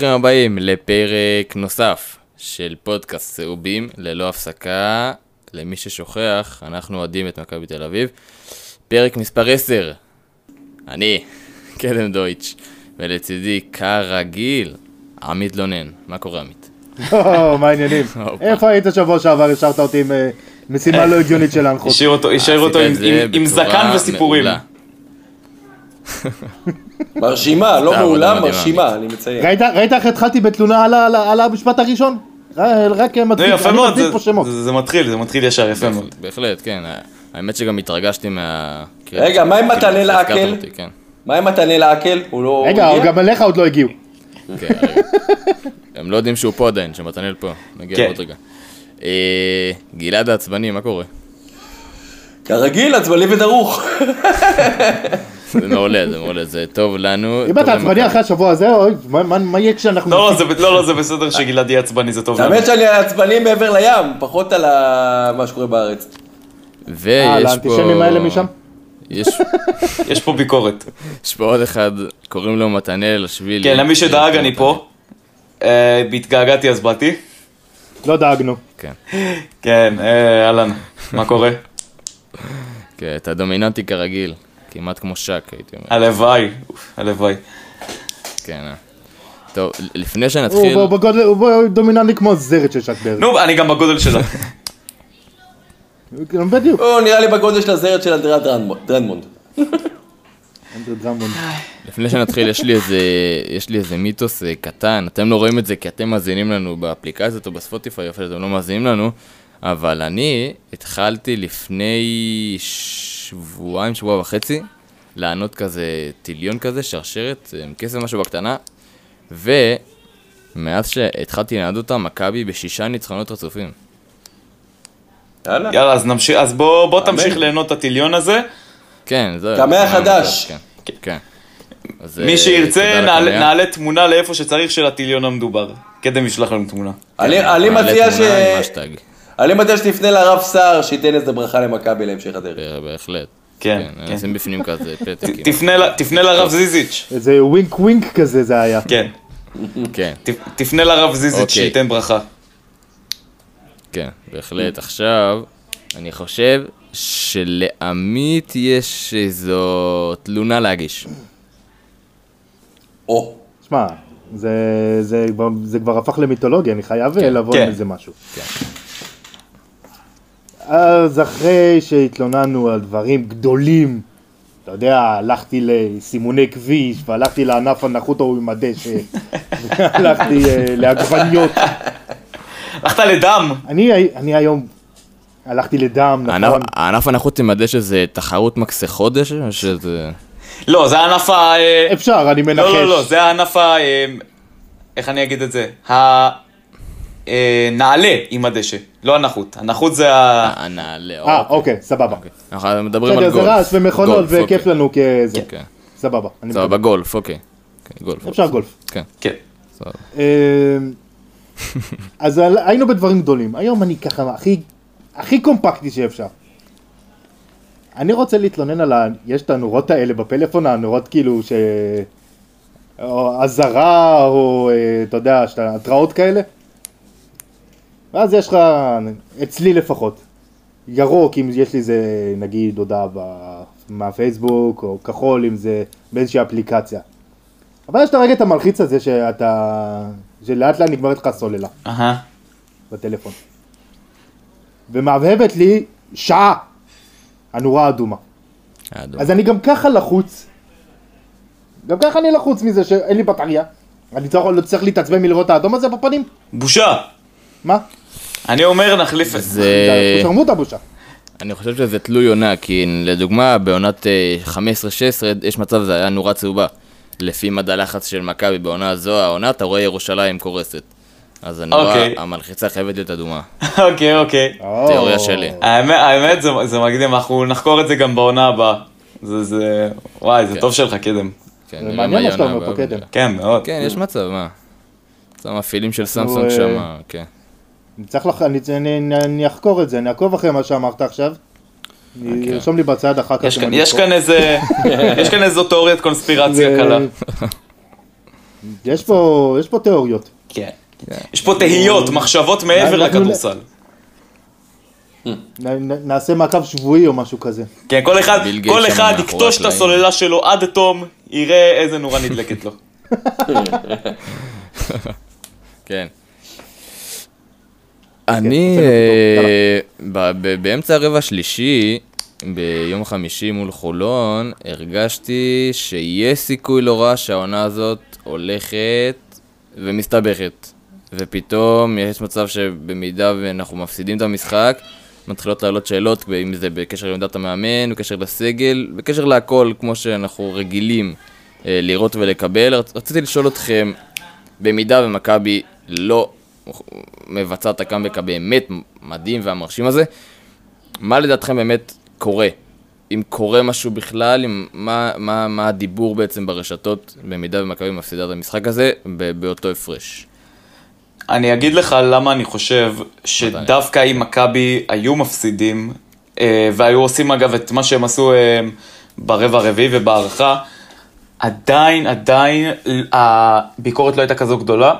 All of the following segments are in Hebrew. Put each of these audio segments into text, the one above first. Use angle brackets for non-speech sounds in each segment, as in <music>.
ברוכים הבאים לפרק נוסף של פודקאסט צהובים ללא הפסקה. למי ששוכח, אנחנו אוהדים את מכבי תל אביב. פרק מספר 10, אני, קדם דויטש, ולצידי, כרגיל, עמית לונן. מה קורה עמית? או, מה העניינים? איפה היית שבוע שעבר? השארת אותי עם אה, משימה לא הגיונית של להנחות. השאיר אותו, עשית עם- זקן וסיפורים. <laughs> מרשימה, לא מעולה, מרשימה, אני מציין. ראית ראית איך התחלתי בתלונה על המשפט הראשון? רק יפה אני זה- פה שמות. זה מתחיל, זה מתחיל ישר, יפה מאוד. בהחלט, כן. האמת שגם התרגשתי מה... רגע, מה עם כאילו, מתנה שהזכרת לעקל? אותי, כן. מה עם מתנה לעקל? הוא לא... רגע? גם אליך עוד לא הגיעו. כן. <laughs> הם לא יודעים שהוא פה עדיין, שמתנאל פה. נגיע כן. עוד רגע. אה, גלעד העצבני, מה קורה? כרגיל, עצבני ודרוך. <laughs> זה מעולה, זה מעולה, זה טוב לנו. אם אתה עצבני. אחרי השבוע הזה, אוי, מה- יהיה כשאנחנו... לא, לא, זה- לא, לא, זה בסדר שגלעד יהיה עצבני, זה טוב. לנו. האמת שאני עצבני מעבר לים, פחות על מה שקורה בארץ. אה, ויש פה... לאנטישמים האלה משם? יש <laughs> יש פה ביקורת. יש פה עוד אחד, קוראים לו מתנאל שבילי. כן, למי שדאג אני פה. אה, התגעגעתי אז באתי. לא דאגנו. כן, כן, אה, אהלן, מה קורה? <laughs> כן, אתה דומיננטי כרגיל. כמעט כמו שק, הייתי אומר. הלוואי, הלוואי. כן, אה. טוב, לפני הוא שנתחיל... ב- בגודל- הוא דומיננטי כמו זרת של שק בערך. נו, אני גם בגודל שלה. <laughs> בדיוק. הוא נראה לי בגודל של הזרת של אנדריאה <laughs> דרנמונד-. לפני שנתחיל, יש לי איזה, יש לי איזה מיתוס אה, קטן, אתם לא רואים את זה כי אתם מאזינים לנו באפליקציות או בספוטיפיי, יופי שאתם לא מאזינים לנו, אבל אני התחלתי לפני שבועיים, שבוע וחצי, לענות כזה טיליון כזה, שרשרת, אה, עם כסף משהו בקטנה, ומאז שהתחלתי לענות אותה, מכבי בשישה ניצחונות רצופים. יאללה. יאללה, אז נמשיך, אז בוא בוא תמשיך ליהנות את הטיליון הזה. כן, זה... קמע חדש. כן, כן. אז, אה, מי שירצה, תודה נעלה-. נעלה תמונה לאיפה שצריך של הטיליון המדובר. קדם ישלח לנו תמונה. אני אני מעלה מציע ש... אני מציע שתפנה לרב סער, שייתן איזה ברכה למכבי להמשך הדרך. ב- בהחלט. כן, כן. נשים בפנים כזה פתק. תפנה ל- תפנה לרב זיזיץ'. איזה ווינק ווינק כזה זה היה. כן. כן, ת- תפנה לרב זיזיץ' אוקיי. שייתן ברכה. כן, בהחלט. עכשיו, אני חושב שלעמית יש איזו תלונה להגיש. או, שמע, זה- זה כבר- זה כבר הפך למיתולוגיה, אני חייב כן, לבוא כן. עם איזה משהו. אז אחרי שהתלוננו על דברים גדולים, אתה יודע, הלכתי לסימוני כביש, והלכתי לענף הנחות ההוא עם הדשא, והלכתי אה, לעגבניות. הלכת לדם. אני אני היום הלכתי לדם, נכון? הענף הנחות עם הדשא זה תחרות מקסי חודש, או שזה... לא, זה הענף ה... אפשר, אני מנחש. לא, לא, לא, זה הענף ה... אה, איך אני אגיד את זה? הנעלה עם הדשא, לא הנחות. הנחות זה ה... הנעלה. אה, אוקיי, סבבה. אוקיי. אנחנו מדברים בסדר, על זה גולף. רעש ומכונות וכיף אוקיי. לנו כזה. סבבה. סבבה. גולף, אוקיי. גולף. אפשר גולף. כן, כן. אמ, אז היינו בדברים גדולים. היום אני ככה הכי, הכי קומפקטי שאפשר. אני רוצה להתלונן על ה... יש את הנורות האלה בפלאפון, הנורות כאילו ש... או אזהרה, או אה, אתה יודע, התראות כאלה. ואז יש לך, אצלי לפחות, ירוק אם יש לי איזה, נגיד, הודעה מהפייסבוק, או כחול אם זה באיזושהי אפליקציה. אבל יש את הרגע את המלחיץ הזה שאתה... שלאט לאט נגמרת לך הסוללה אהה. בטלפון. ומהבהבת לי שעה הנורה האדומה. האדום. אז אני גם ככה לחוץ. גם ככה אני לחוץ מזה שאין לי בטריה. אני צריך, לא צריך להתעצבן מלראות את האדום הזה בפנים? בושה. מה? אני אומר נחליף את זה. זה... זה שרמוטה בושה. אני חושב שזה תלוי עונה, כי לדוגמה, בעונת אה, 15-16 יש מצב זה היה נורה צהובה. לפי מד הלחץ של מכבי בעונה זו, העונה, אתה רואה ירושלים קורסת. אז הנורה, אוקיי. המלחיצה חייבת להיות אדומה. <laughs> אוקיי, אוקיי. תיאוריה או. שלי. האמת, האמת זה, זה מקדים, אנחנו נחקור את זה גם בעונה הבאה. זה, זה, וואי, זה כן. טוב שלך, קדם. כן, זה מעניין מה שאתה אומר פה. קדם. כן, מאוד. כן, יש מצב, מה? זה המפעילים של סמסונג אה, שם, כן. אני צריך לך, אני, אני, אני אחקור את זה, אני אעקוב אחרי מה שאמרת עכשיו. אני ארשום לי בצד אחר כך. יש כאן, יש איזה, <laughs> יש כאן איזו תיאוריית קונספירציה קלה. יש פה, יש פה תיאוריות. כן. יש פה תהיות, מחשבות מעבר לכדורסל. נעשה מעקב שבועי או משהו כזה. כן, כל אחד, כל אחד יקטוש את. הסוללה שלו עד תום, יראה איזה נורה נדלקת לו. <laughs> כן. אני, בסדר, אה, ב- ב- באמצע הרבע השלישי, ביום חמישי מול חולון, הרגשתי שיש סיכוי לא רע שהעונה הזאת הולכת ומסתבכת. ופתאום יש מצב שבמידה ואנחנו מפסידים את המשחק, מתחילות לעלות שאלות, אם זה בקשר לעמדת המאמן, בקשר לסגל, בקשר להכל, כמו שאנחנו רגילים אה, לראות ולקבל. רצ- רציתי לשאול אתכם, במידה ומכבי לא מבצעת את הקאמבק הבאמת מדהים והמרשים הזה, מה לדעתכם באמת קורה? אם קורה משהו בכלל, אם, מה, מה, מה הדיבור בעצם ברשתות, במידה ומכבי מפסידה את המשחק הזה, באותו הפרש. אני אגיד לך למה אני חושב שדווקא אם מכבי היו מפסידים, אה, והיו עושים אגב את מה שהם עשו אה, ברבע הרביעי ובהערכה, עדיין, עדיין הביקורת לא הייתה כזו גדולה,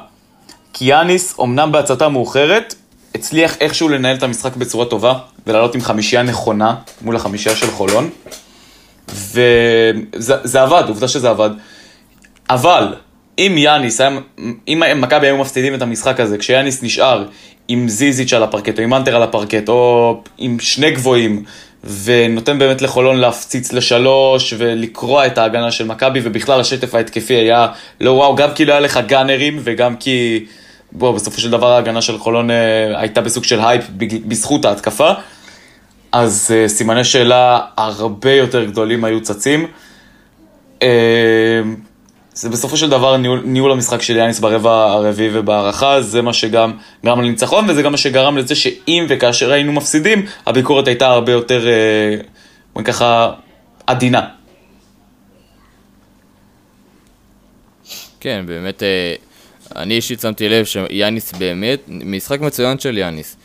כי יאניס, אמנם בהצתה מאוחרת, הצליח איכשהו לנהל את המשחק בצורה טובה, ולעלות עם חמישייה נכונה מול החמישייה של חולון, וזה זה עבד, עובדה שזה עבד. אבל, אם יאניס, אם מכבי היו מפסידים את המשחק הזה, כשיאניס נשאר עם זיזיץ' על הפרקט, או עם אנטר על הפרקט, או עם שני גבוהים, ונותן באמת לחולון להפציץ לשלוש, ולקרוע את ההגנה של מכבי, ובכלל השטף ההתקפי היה לא וואו, גם כי לא היה לך gunner ים, וגם כי, בוא, בסופו של דבר ההגנה של חולון אה, הייתה בסוג של הייפ בזכות ההתקפה. אז אה, סימני שאלה הרבה יותר גדולים היו צצים. אה, זה בסופו של דבר ניהול, ניהול המשחק של יאניס ברבע הרביעי ובהערכה, זה מה שגם גרם לניצחון, וזה גם מה שגרם לזה שאם וכאשר היינו מפסידים, הביקורת הייתה הרבה יותר, אה, ככה, עדינה. כן, באמת, אה, אני אישית שמתי לב שיאניס באמת, משחק מצוין של יאניס.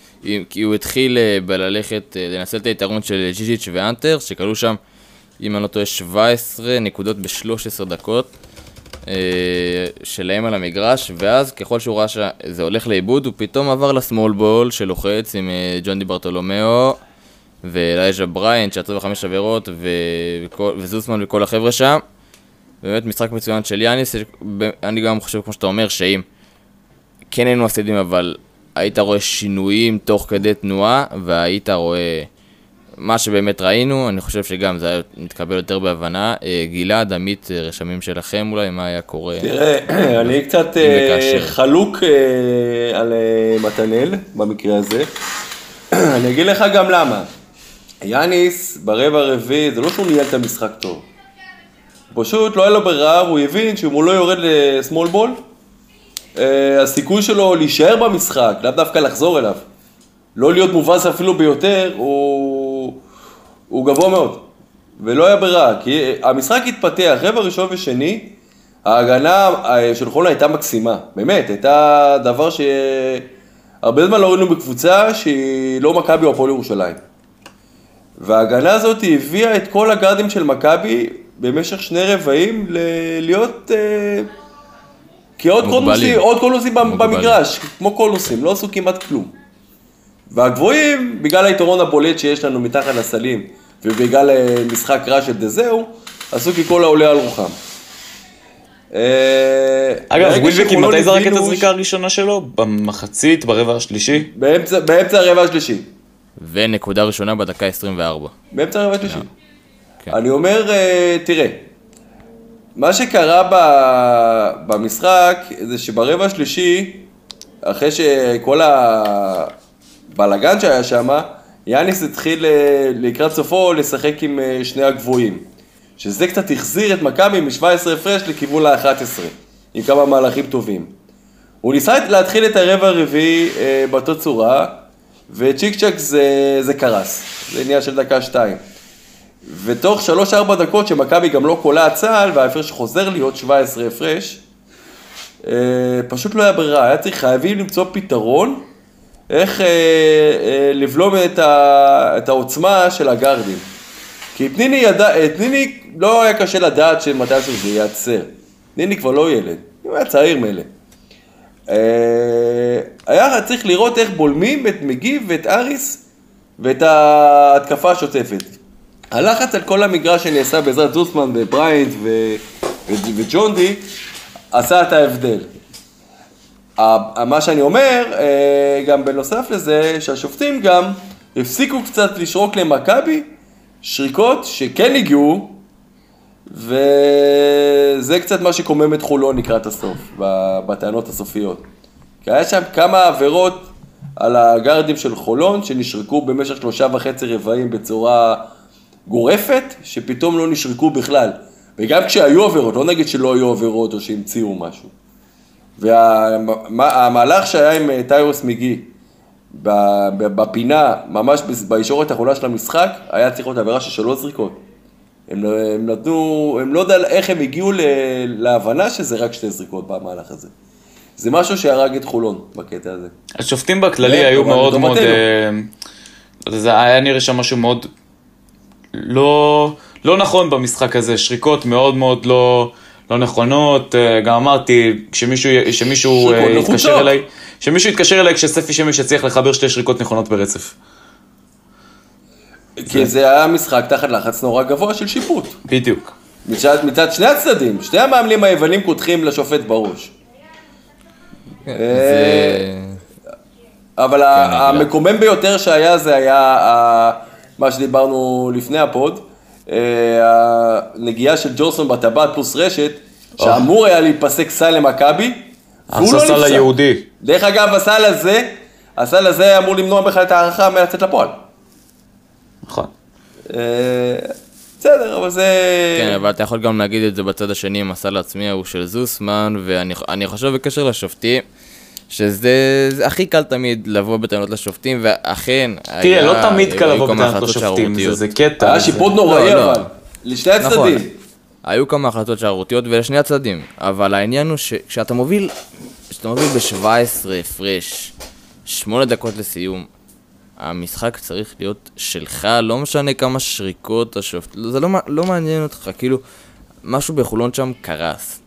כי הוא התחיל אה, בללכת, אה, לנצל את היתרון של ג'יז'יץ' ואנטר, שכלו שם, אם אני לא טועה, 17 נקודות ב-13 דקות אה, שלהם על המגרש, ואז ככל שהוא ראה שזה הולך לאיבוד, הוא פתאום עבר לסמול בול שלוחץ עם ג'ון די ברטולומיאו ואלייז'ה בריינט, שעצרו בחמש עבירות, וזוסמן וכל החבר'ה שם. באמת משחק מצוין של יאניס, אני גם חושב, כמו שאתה אומר, שאם כן היינו מפסידים, אבל היית רואה שינויים תוך כדי תנועה, והיית רואה מה שבאמת ראינו, אני חושב שגם זה היה מתקבל יותר בהבנה. אה, גלעד, עמית, אה, רשמים שלכם אולי, מה היה קורה? תראה, <clears throat> אני קצת אה. חלוק על מתנאל במקרה הזה. <clears throat> אני אגיד לך גם למה. יאניס ברבע הרביעי, זה לא שהוא ניהל את המשחק טוב. פשוט לא היה לו ברירה, הוא הבין שאם הוא לא יורד לסמול בול, אה, הסיכוי שלו להישאר במשחק, לאו דווקא לחזור אליו, לא להיות מובס אפילו ביותר, הוא, הוא גבוה מאוד. ולא היה ברירה, כי המשחק התפתח, רבע ראשון ושני, ההגנה אה, של חולון הייתה מקסימה, באמת, הייתה דבר שהרבה זמן לא ראינו בקבוצה שהיא לא מכבי או הפועל ירושלים. וההגנה הזאת הביאה את כל הגארדים של מכבי במשך שני רבעים ל- להיות אה, כעוד מוגבלים. קונוסים, עוד מוגבלים. במגרש, כמו קונוסים, לא עשו כמעט כלום. והגבוהים, בגלל היתרון הבולט שיש לנו מתחת לסלים, ובגלל אה, משחק רע של דזהו, עשו ככל העולה על רוחם. אה, אגב, שחולון מתי זרק את הזריקה הראשונה שלו? במחצית, ברבע השלישי? באמצע, באמצע הרבע השלישי. ונקודה ראשונה בדקה 24. באמצע הרבע השלישי. כן. אני אומר, אה, תראה, מה שקרה ב- במשחק זה שברבע השלישי, אחרי שכל הבלאגן שהיה שם, יאניס התחיל אה, לקראת סופו לשחק עם אה, שני הגבוהים. שזה קצת החזיר את מכבי מ-17 הפרש לכיוון ה-11, עם כמה מהלכים טובים. הוא ניסה להתחיל את הרבע הרביעי באותה צורה, וצ'יק צ'אק זה, זה קרס. זה עניין של דקה-שתיים. ותוך 3-4 דקות שמכבי גם לא קולעת צה"ל, וההפרש חוזר להיות 17 הפרש, אה, פשוט לא היה ברירה, היה צריך, חייבים למצוא פתרון איך אה, אה, לבלום את, ה, את העוצמה של הגארדים. כי פניני ידע, את ניני לא היה קשה לדעת שמתישהו זה ייעצר. ניני כבר לא ילד. הוא היה צעיר מילא. אה, היה צריך לראות איך בולמים את מגיב ואת אריס ואת ההתקפה השוטפת. הלחץ על כל המגרש שנעשה בעזרת זוסמן ובריינט ו- ו- וג'ון די עשה את ההבדל. מה שאני אומר, אה, גם בנוסף לזה, שהשופטים גם הפסיקו קצת לשרוק למכבי שריקות שכן הגיעו, וזה קצת מה שקומם את חולון לקראת הסוף, בטענות הסופיות. כי היה שם כמה עבירות על הגארדים של חולון, שנשרקו במשך שלושה וחצי רבעים בצורה גורפת, שפתאום לא נשרקו בכלל. וגם כשהיו עבירות, לא נגיד שלא היו עבירות או שהמציאו משהו. והמהלך שהיה עם אה, טיירוס ב- בפינה, ממש בישורת האחרונה של המשחק, היה צריך להיות עבירה של שלוש זריקות. הם, לא- הם נתנו, הם לא יודע איך הם הגיעו ל, להבנה שזה רק שתי זריקות במהלך הזה. זה משהו שהרג את חולון בקטע הזה. השופטים בכללי כן, היו מאוד מאוד... אה, זה היה נראה שם משהו מאוד לא, לא נכון במשחק הזה, שריקות מאוד מאוד לא, לא נכונות, אה, גם אמרתי, כשמישהו, כשמישהו אה, יתקשר. אליי, כשמישהו יתקשר אליי כשספי שמש יצליח לחבר שתי שריקות נכונות ברצף. כי זה היה משחק תחת לחץ נורא גבוה של שיפוט. בדיוק. מצד, מצד שני הצדדים, שני המאמנים היוונים קודחים לשופט בראש. זה... אבל כן, ה- אבל- המקומם ביותר שהיה זה היה מה שדיברנו לפני הפוד, אה, הנגיעה של ג'ורסון בטבעת פלוס רשת, שאמור היה להיפסק סל למכבי, והוא לא נפסק. היהודי. דרך אגב, הסל הזה, הסל הזה אמור למנוע בכלל את ההערכה מלצאת לפועל. נכון. אה, בסדר, אבל זה... כן, אבל אתה יכול גם להגיד את זה בצד השני עם הסל העצמי ההוא של זוסמן, ואני אני חושב בקשר לשופטים, שזה זה הכי קל תמיד לבוא בטענות לשופטים, ואכן, תראה, היה- לא תמיד קל לבוא בטענות לשופטים, זה-. זה קטע. היה זה- שיפוט נוראי לא, לא. אבל, לשני נכון, הצדדים. היו כמה החלטות שערורייתיות ולשני הצדדים, אבל העניין הוא שכשאתה מוביל, כשאתה מוביל ב-17 הפרש, 8 דקות לסיום, המשחק צריך להיות שלך, לא משנה כמה שריקות השופט, זה לא, לא מעניין אותך, כאילו, משהו בחולון שם קרס.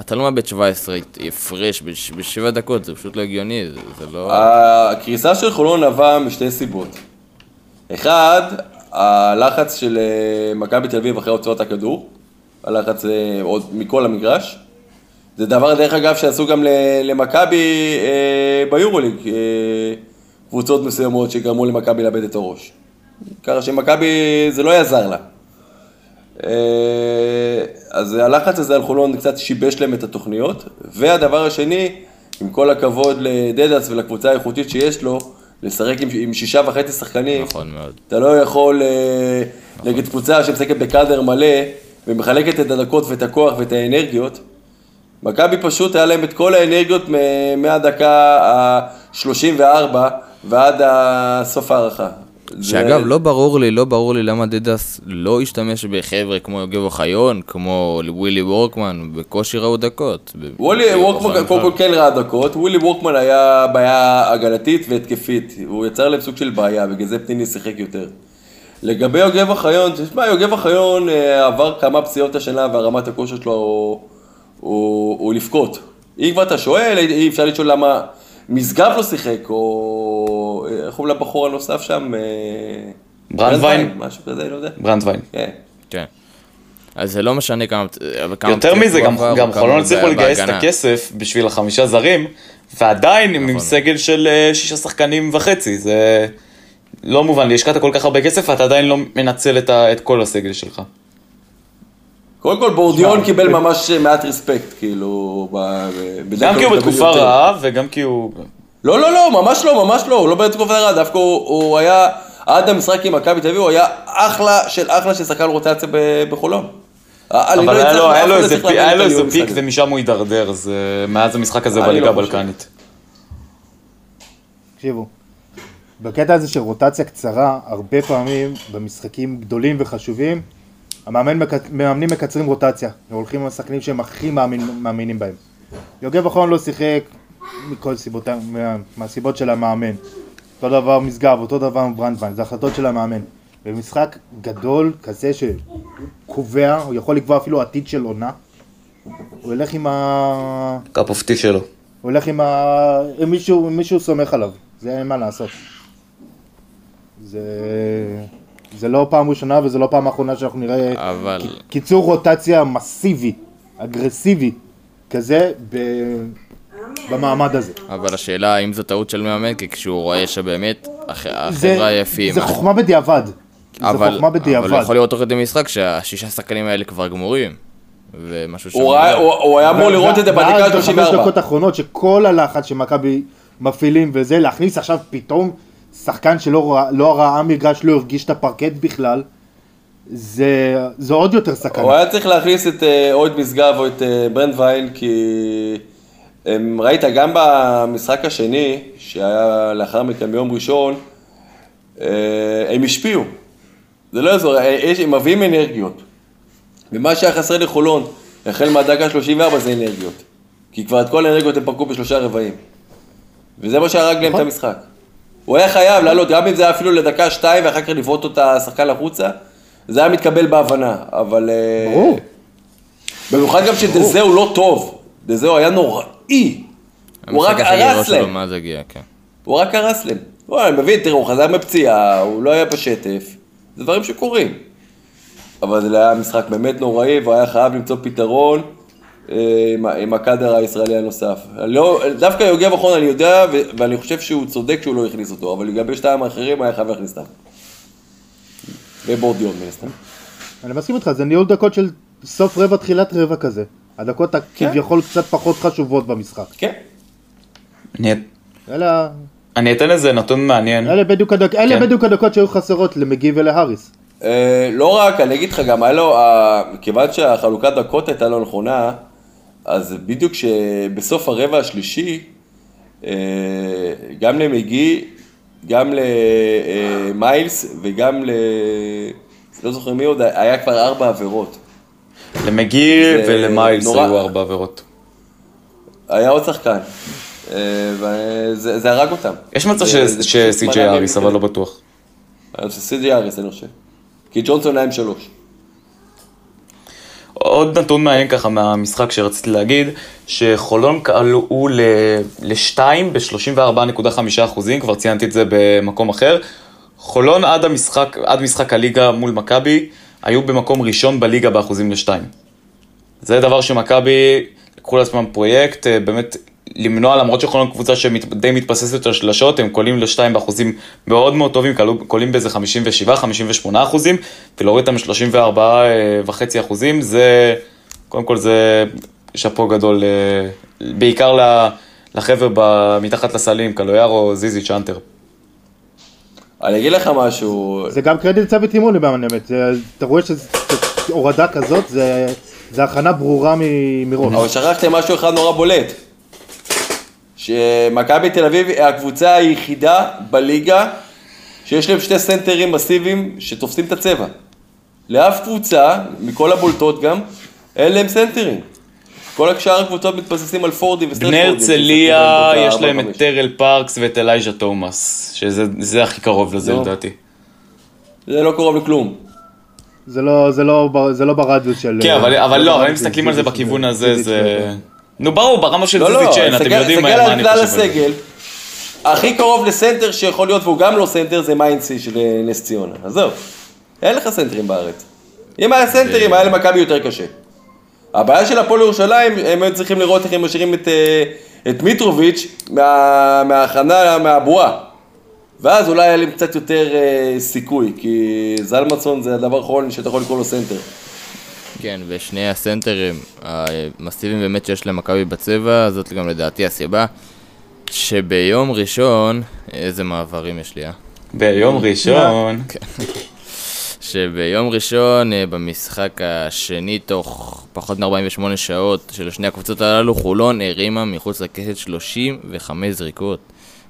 אתה לא מאבד 17 הפרש בש- בשבע דקות, זה פשוט לא הגיוני, זה, זה לא... הקריסה של חולון נבעה משתי סיבות. אחד, הלחץ של אה, מכבי תל אביב אחרי הוצאות הכדור, הלחץ אה, עוד מכל המגרש. זה דבר, דרך אגב, שעשו גם למכבי אה, ביורוליג, אה, קבוצות מסוימות שגרמו למכבי לאבד את הראש. ככה שמכבי, זה לא יעזר לה. אה, אז הלחץ הזה על חולון קצת שיבש להם את התוכניות. והדבר השני, עם כל הכבוד לדדס ולקבוצה האיכותית שיש לו, לשחק עם, עם שישה וחצי שחקנים, נכון מאוד. אתה לא יכול אה, נגד קבוצה שמשחקת בקאדר מלא ומחלקת את הדקות ואת הכוח ואת האנרגיות. מכבי פשוט היה להם את כל האנרגיות מהדקה ה-34 ועד סוף ההערכה. שאגב, זה- לא ברור לי, לא ברור לי למה דדס לא השתמש בחבר'ה כמו יוגב אוחיון, כמו ווילי וורקמן, בקושי ראו דקות. וולי וורקמן קודם כל. כן ראה דקות, וולי וורקמן היה בעיה הגנתית והתקפית, הוא יצר להם סוג של בעיה, בגלל זה פניני שיחק יותר. לגבי יוגב אוחיון, תשמע, יוגב אוחיון אה, עבר כמה פציעות השנה והרמת הכושר שלו הוא, הוא, הוא לבכות. אם כבר אתה שואל, אי אפשר לשאול למה משגב לא שיחק, או אה, איך קוראים לבחור הנוסף שם? אה, ברנדווין? משהו כזה, לא יודע. ברנדווין. כן. כן. אז זה לא משנה כמה... יותר מזה, גם, גם חולון הצליחו לגייס את. הכסף בשביל החמישה זרים, ועדיין עם נכון. סגל של אה, שישה שחקנים וחצי, זה לא מובן לי, השקעת כל כך הרבה כסף ואתה עדיין לא מנצל את, ה, את כל הסגל שלך. קודם כל בורדיון קיבל ממש מעט רספקט, כאילו, ב- בדרך גם כי הוא בתקופה. רעה, וגם כי הוא... לא, לא, לא, ממש לא, ממש לא, הוא לא בתקופה רעה, דווקא הוא, היה, עד המשחק עם מכבי תל אביב, הוא היה אחלה של אחלה של שחקן רוטציה בחולון. אה, אבל לא היה לו, איזה פיק. ומשם הוא הידרדר, אז אה, מאז המשחק הזה בליגה לא. הבלקנית. תקשיבו, בקטע הזה של רוטציה קצרה, הרבה פעמים במשחקים גדולים וחשובים, המאמן, מק- מאמנים מקצרים רוטציה, והולכים עם השחקנים שהם הכי מאמין, מאמינים בהם. יוגב אחרון לא שיחק מכל סיבות, מה, מהסיבות של המאמן. אותו דבר משגב, אותו דבר ברנדווין, זה החלטות של המאמן. במשחק גדול כזה שקובע, הוא יכול לקבוע אפילו עתיד של עונה, הוא ילך עם ה... cup of tea שלו. הוא הולך עם ה... עם מישהו, מישהו סומך עליו, זה אין מה לעשות. זה... זה לא פעם ראשונה וזה לא פעם אחרונה שאנחנו נראה אבל- ק- קיצור רוטציה מסיבי, אגרסיבי, כזה ב... במעמד הזה. אבל השאלה האם זו טעות של מאמן, כי כשהוא רואה שבאמת הח- זה, החבר'ה עייפים. זה חוכמה בדיעבד. זה אבל, חוכמה אבל הוא בדיעבד. יכול לראות תוך כדי משחק שהשישה שחקנים האלה כבר גמורים. ומשהו שם... הוא ראה- הוא הוא היה אמור לראות את זה בדקה ואז בחמש ה-34. דקות האחרונות שכל הלחץ שמכבי מפעילים וזה, להכניס עכשיו פתאום שחקן שלא לא ראה מגרש, לא הרגיש את הפרקט בכלל, זה, זה עוד יותר סכנה. הוא היה צריך להכניס את אה, או את משגב או את אה, ברנדווייל, כי הם, ראית גם במשחק השני, שהיה לאחר מכן ביום ראשון, אה, הם השפיעו. זה לא יעזור, הם מביאים אנרגיות. ומה שהיה חסר לחולון, החל מהדקה 34 זה אנרגיות. כי כבר את כל האנרגיות הם פרקו בשלושה רבעים. וזה מה שהרג להם את נכון. המשחק. הוא היה חייב לעלות, גם אם זה היה אפילו לדקה שתיים ואחר כך לבעוט את השחקן החוצה, זה היה מתקבל בהבנה, אבל... אה, ברור. במיוחד גם שדזהו לא טוב, דזהו היה נוראי. הוא רק הרס להם, מה זה הגיע, כן. הוא רק הרס להם. וואי, אני מבין, תראו, הוא חזר מפציעה, הוא לא היה בשטף, זה דברים שקורים. אבל זה היה משחק באמת נוראי, והוא היה חייב למצוא פתרון עם, עם הקאדר הישראלי הנוסף. לא, דווקא יוגב אחרון אני יודע, ו- ואני חושב שהוא צודק שהוא לא הכניס אותו, אבל לגבי שתיים האחרים היה חייב להכניס אותם. ובורדיון מן הסתם. אני מסכים איתך, זה ניהול דקות של סוף רבע, תחילת רבע כזה. הדקות הכביכול קצת פחות חשובות במשחק. כן. אלה, אני אתן איזה נתון מעניין. אלה, בדיוק, הדק, אלה כן. בדיוק הדקות שהיו חסרות למגי ולהאריס. אה, לא רק, אני אגיד לך, גם היה לו, מכיוון שהחלוקת דקות הייתה לא נכונה, אז בדיוק שבסוף הרבע השלישי, אה, גם למגי, גם למיילס וגם ל... לא זוכר מי עוד, היה כבר ארבע עבירות. למגי ולמיילס נורא. היו ארבע עבירות. היה עוד שחקן. אה, וזה זה הרג אותם. יש מצב מהם אריס, אבל לא בטוח. שסי.ג'יי אריס, אני חושב. כי ג'ונסון היה עם שלוש. עוד נתון מעניין ככה מהמשחק שרציתי להגיד, שחולון קלעו לשתיים ב-34.5 אחוזים, כבר ציינתי את זה במקום אחר. חולון עד המשחק, עד משחק הליגה מול מכבי, היו במקום ראשון בליגה באחוזים לשתיים. זה דבר שמכבי לקחו לעצמם פרויקט, אה, באמת למנוע, למרות שחולון קבוצה שדי מתבססת על שלשות, הם קולים לשתיים באחוזים מאוד מאוד טובים, קולים באיזה 57-58 אחוזים, ולהוריד אותם ל-34 וחצי אחוזים, זה, קודם כל זה שאפו גדול, אה, בעיקר לחבר'ה מתחת לסלים, קלויארו, זיזי, צ'אנטר. אני אגיד לך משהו, זה גם קרדיט צוות אימון למען האמת. זה- אתה רואה שהורדה כזאת זה, זה הכנה ברורה מראש. אבל שכחתם משהו אחד נורא בולט. שמכבי תל אביב היא הקבוצה היחידה בליגה שיש להם שתי סנטרים מסיביים שתופסים את הצבע. לאף קבוצה, מכל הבולטות גם, אין להם סנטרים. כל שאר הקבוצות מתבססים על פורדי וסטרט בני הרצליה, יש להם את. טרל פארקס ואת אלייז'ה תומאס, שזה זה הכי קרוב לזה לא. לדעתי. זה לא קרוב לכלום. זה לא, זה לא, לא ברדיוס של... כן, אבל, אבל לא, אבל אם מסתכלים על זה בכיוון הזה, זה... נו ברור, ברמה של לא, לא, זיזיצ'ן, אתם יודעים מה אני כלל חושב על זה. הסגל. הכי קרוב לסנטר שיכול להיות, והוא גם לא סנטר, זה מיינסי של אה, נס ציונה. עזוב, אין לך סנטרים בארץ. אם היה סנטרים, היה למכבי יותר קשה. הבעיה של הפועל ירושלים, הם היו צריכים לראות איך הם משאירים את, אה, את מיטרוביץ' מה- מההכנה, מהבועה. ואז אולי היה להם קצת יותר אה, סיכוי, כי זלמנסון זה הדבר האחרון שאתה יכול לקרוא לו סנטר. כן, ושני הסנטרים המסיביים באמת שיש למכבי בצבע, זאת גם לדעתי הסיבה שביום ראשון, איזה מעברים יש לי, אה? ביום ראשון, <laughs> שביום ראשון, אה, במשחק השני, תוך פחות מ-48 שעות של שני הקבוצות הללו, חולון הרימה מחוץ לקשת 35 זריקות,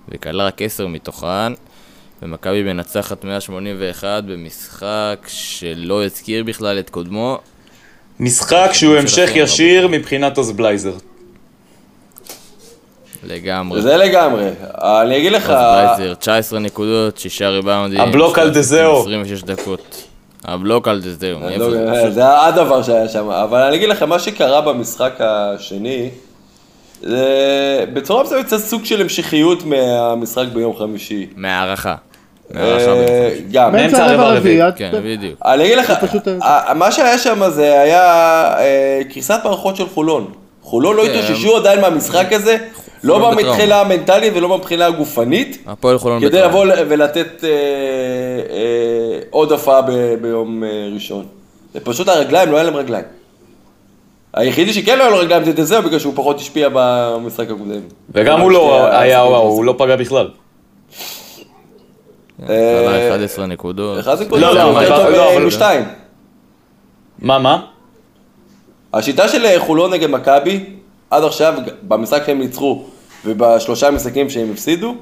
וכלה רק 10 מתוכן, ומכבי מנצחת 181 במשחק שלא הזכיר בכלל את קודמו. משחק שהוא המשך. ישיר מבחינת אוזבלייזר. לגמרי. זה לגמרי. אני אגיד לך... אז בלייזר, 19 נקודות, 6 ריבאונדים. הבלוק על 13, דזאו. 26 דקות. הבלוק על זה, זהו. מאיפה לא, זה? זה הדבר שהיה שם, אבל אני אגיד לכם, מה שקרה במשחק השני, זה בצורה מסוימת קצת סוג של המשכיות מהמשחק ביום חמישי. מהערכה. אה, מהערכה בדיוק. גם. באמצע הרבע הרביעי, כן, בדיוק. אני אגיד לך, מה שהיה שם זה היה אה, קריסת מערכות של חולון. חולון לא כן. התאוששו עדיין מהמשחק הזה, לא מבחינה המנטלית ולא מבחינה הגופנית, הפועל חולון כדי בטראומה. לבוא ל- ולתת אה, אה, עוד הופעה ביום אה, ראשון. זה פשוט הרגליים, לא היה להם רגליים. היחידי שכן לא היה לו רגליים זה דזהו, בגלל שהוא פחות השפיע במשחק הקודם. וגם הוא לא היה, הוא לא פגע בכלל. אה, עלה 11 נקודות. זה לא, לא, יותר אבל- טוב לא, אבל- אלו שתיים. מה, מה? השיטה של אה, חולון נגד מכבי, עד עכשיו, במשחק שהם ניצחו ובשלושה משחקים שהם הפסידו,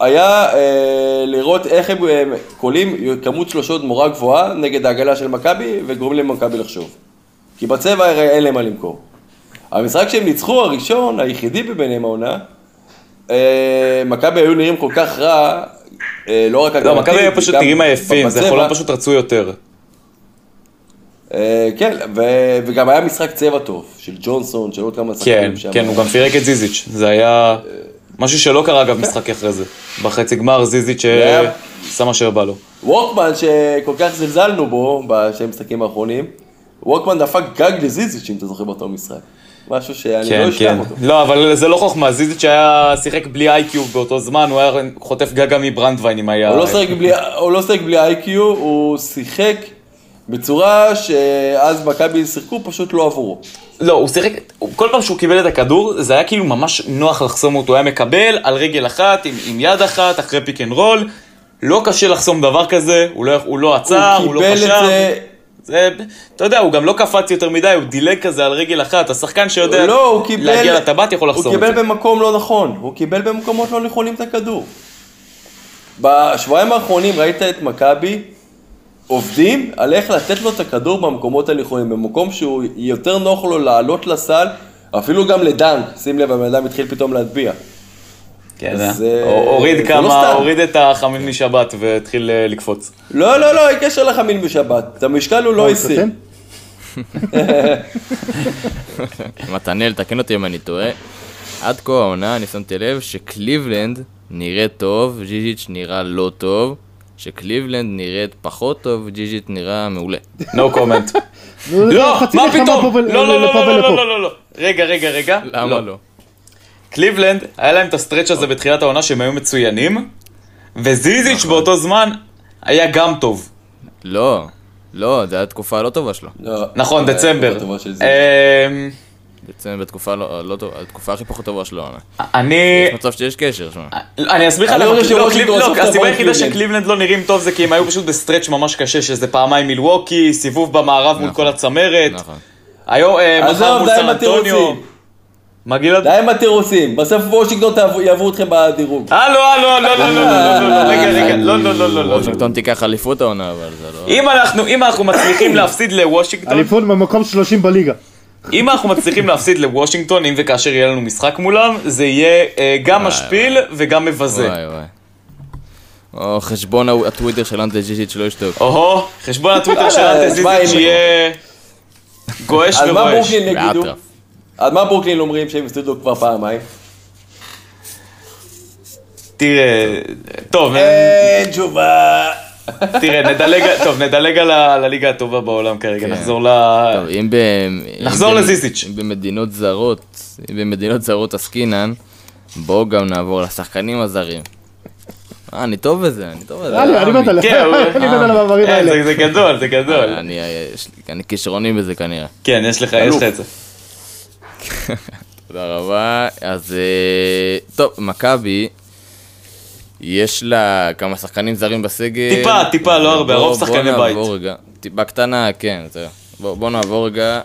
היה אה, לראות איך הם אה, קולים כמות שלושות נורא גבוהה נגד העגלה של מכבי וגורמים למכבי לחשוב. כי בצבע הרי אין להם מה למכור. המשחק שהם ניצחו הראשון, היחידי בביניהם העונה, אה, מכבי היו נראים כל כך רע, לא רק לא, הגנתית, מכבי היו פשוט נראים עייפים, זה. חולון פשוט רצו יותר. אה, כן, וגם היה משחק צבע טוב, של ג'ונסון, של עוד כמה כן, שחקנים שם. כן, הוא גם פירק את זיזיץ', זה היה משהו שלא קרה אגב משחק אחרי זה. בחצי גמר זיזיץ' שעשה מה שבא לו. ווקמן, שכל כך זלזלנו בו בשני המשחקים האחרונים, ווקמן דפק גג לזיזיץ', אם אתה זוכר באותו משחק. משהו שאני לא כן, אשכח כן. אותו. לא, אבל זה לא חוכמה, זיזיץ' היה שיחק בלי איי-קיו באותו זמן, הוא היה חוטף גג גם מברנדווין אם היה... הוא לא שיחק בלי- הוא לא שיחק בלי IQ, הוא שיחק בצורה שאז מכבי שיחקו פשוט לא עבורו. לא, הוא שיחק, הוא- כל פעם שהוא קיבל את הכדור, זה היה כאילו ממש נוח לחסום אותו, הוא היה מקבל על רגל אחת, עם, עם יד אחת, אחרי pick and roll, לא קשה לחסום דבר כזה, הוא לא, הוא לא עצר, הוא, הוא לא קיבל חשב. זה, אתה יודע, הוא גם לא קפץ יותר מדי, הוא דילג כזה על רגל אחת, השחקן שיודע לא, הוא קיבל, להגיע לטבעת יכול לחסום הוא את זה. קיבל במקום לא נכון, הוא קיבל במקומות לא נכונים את הכדור. בשבועיים האחרונים ראית את מכבי עובדים על איך לתת לו את הכדור במקומות הנכונים, במקום שהוא יותר נוח לו לעלות לסל, אפילו גם לדנק, שים לב, הבן אדם התחיל פתאום להטביע. כן, אז, אה, אה, הוריד זה לא כמה. הוריד את החמיל משבת והתחיל אה, לקפוץ. לא, לא, לא, אין קשר לחמיל בשבת, את המשקל הוא לא הסיר. <laughs> מתנאל, תקן אותי אם אני טועה. עד כה העונה, אני שמתי לב שקליבלנד נראית טוב, זיזיץ' נראה לא טוב, שקליבלנד נראית פחות טוב, זיזיץ' נראה מעולה. No comment. <laughs> נו, לא, חצי מה מלחמה פתאום? פה ול- לא, לא, לא, לפה לא, ולפה. לא, לא, לא, לא. רגע, רגע, רגע. למה לא? קליבלנד, היה להם את ה stretch הזה בתחילת העונה שהם היו מצוינים, וזיזיץ' נכון. באותו זמן היה גם טוב. לא, לא, זו הייתה תקופה לא טובה שלו. לא, נכון, אה, דצמבר. תקופה. אמ, לא לא טובה, התקופה הכי פחות טובה שלו. אני... יש מצב שיש קשר, שמע. אני אסביר לך אני למה, לא, לא, הסיבה היחידה קליבלנד. שקליבלנד לא נראים טוב זה כי הם היו פשוט ב stretch ממש קשה, שזה פעמיים מילווקי, סיבוב במערב מול נכון. כל הצמרת. נכון. היום, אה, מחר מול סן אנטוניו. מה גלעד? די עם התירוצים, בסוף וושינגטון יעברו אתכם בדירוג. הלו, לא, לא, לא, לא, לא, לא, לא, רגע, רגע, לא, לא, לא, לא, לא. וושינגטון תיקח אליפות העונה, אבל זה לא... אם אנחנו, אם אנחנו מצליחים להפסיד לוושינגטון, אליפות במקום 30 בליגה. אם אנחנו מצליחים להפסיד לוושינגטון, אם וכאשר יהיה לנו משחק מולם, זה יהיה אה, גם משפיל וגם מבזה. וואי וואי. או חשבון הטו- הטוויטר של אנטה ג'יז'יץ' שלא ישתוק. או-הו, חשבון הטוויטר של אה, אנטה אם- יהיה גועש אז מה ורועש. ברוקלין יגידו? אז מה ברוקלין אומרים שהם הפסידו כבר פעמיים? תראה, טוב, אין תשובה. תראה, נדלג, טוב, נדלג על הליגה הטובה בעולם כרגע, כן. נחזור ל... טוב, אם ב... נחזור לזיזיץ'. אם במדינות זרות, אם במדינות זרות עסקינן, בואו גם נעבור לשחקנים הזרים. אה, אני טוב בזה, אני טוב בזה. אני מת עליך, כן, <laughs> מת על המעברים אה, האלה. זה- גדול, זה גדול. אני כישרוני בזה כנראה. כן, יש לך יש לך את זה. תודה רבה. אז אה, טוב, מכבי, יש לה כמה שחקנים זרים בסגל. טיפה, טיפה, לא הרבה, בוא- הרוב בוא שחקני נעבור בית. רגע, טיפה קטנה, כן, זהו. בוא בוא נעבור רגע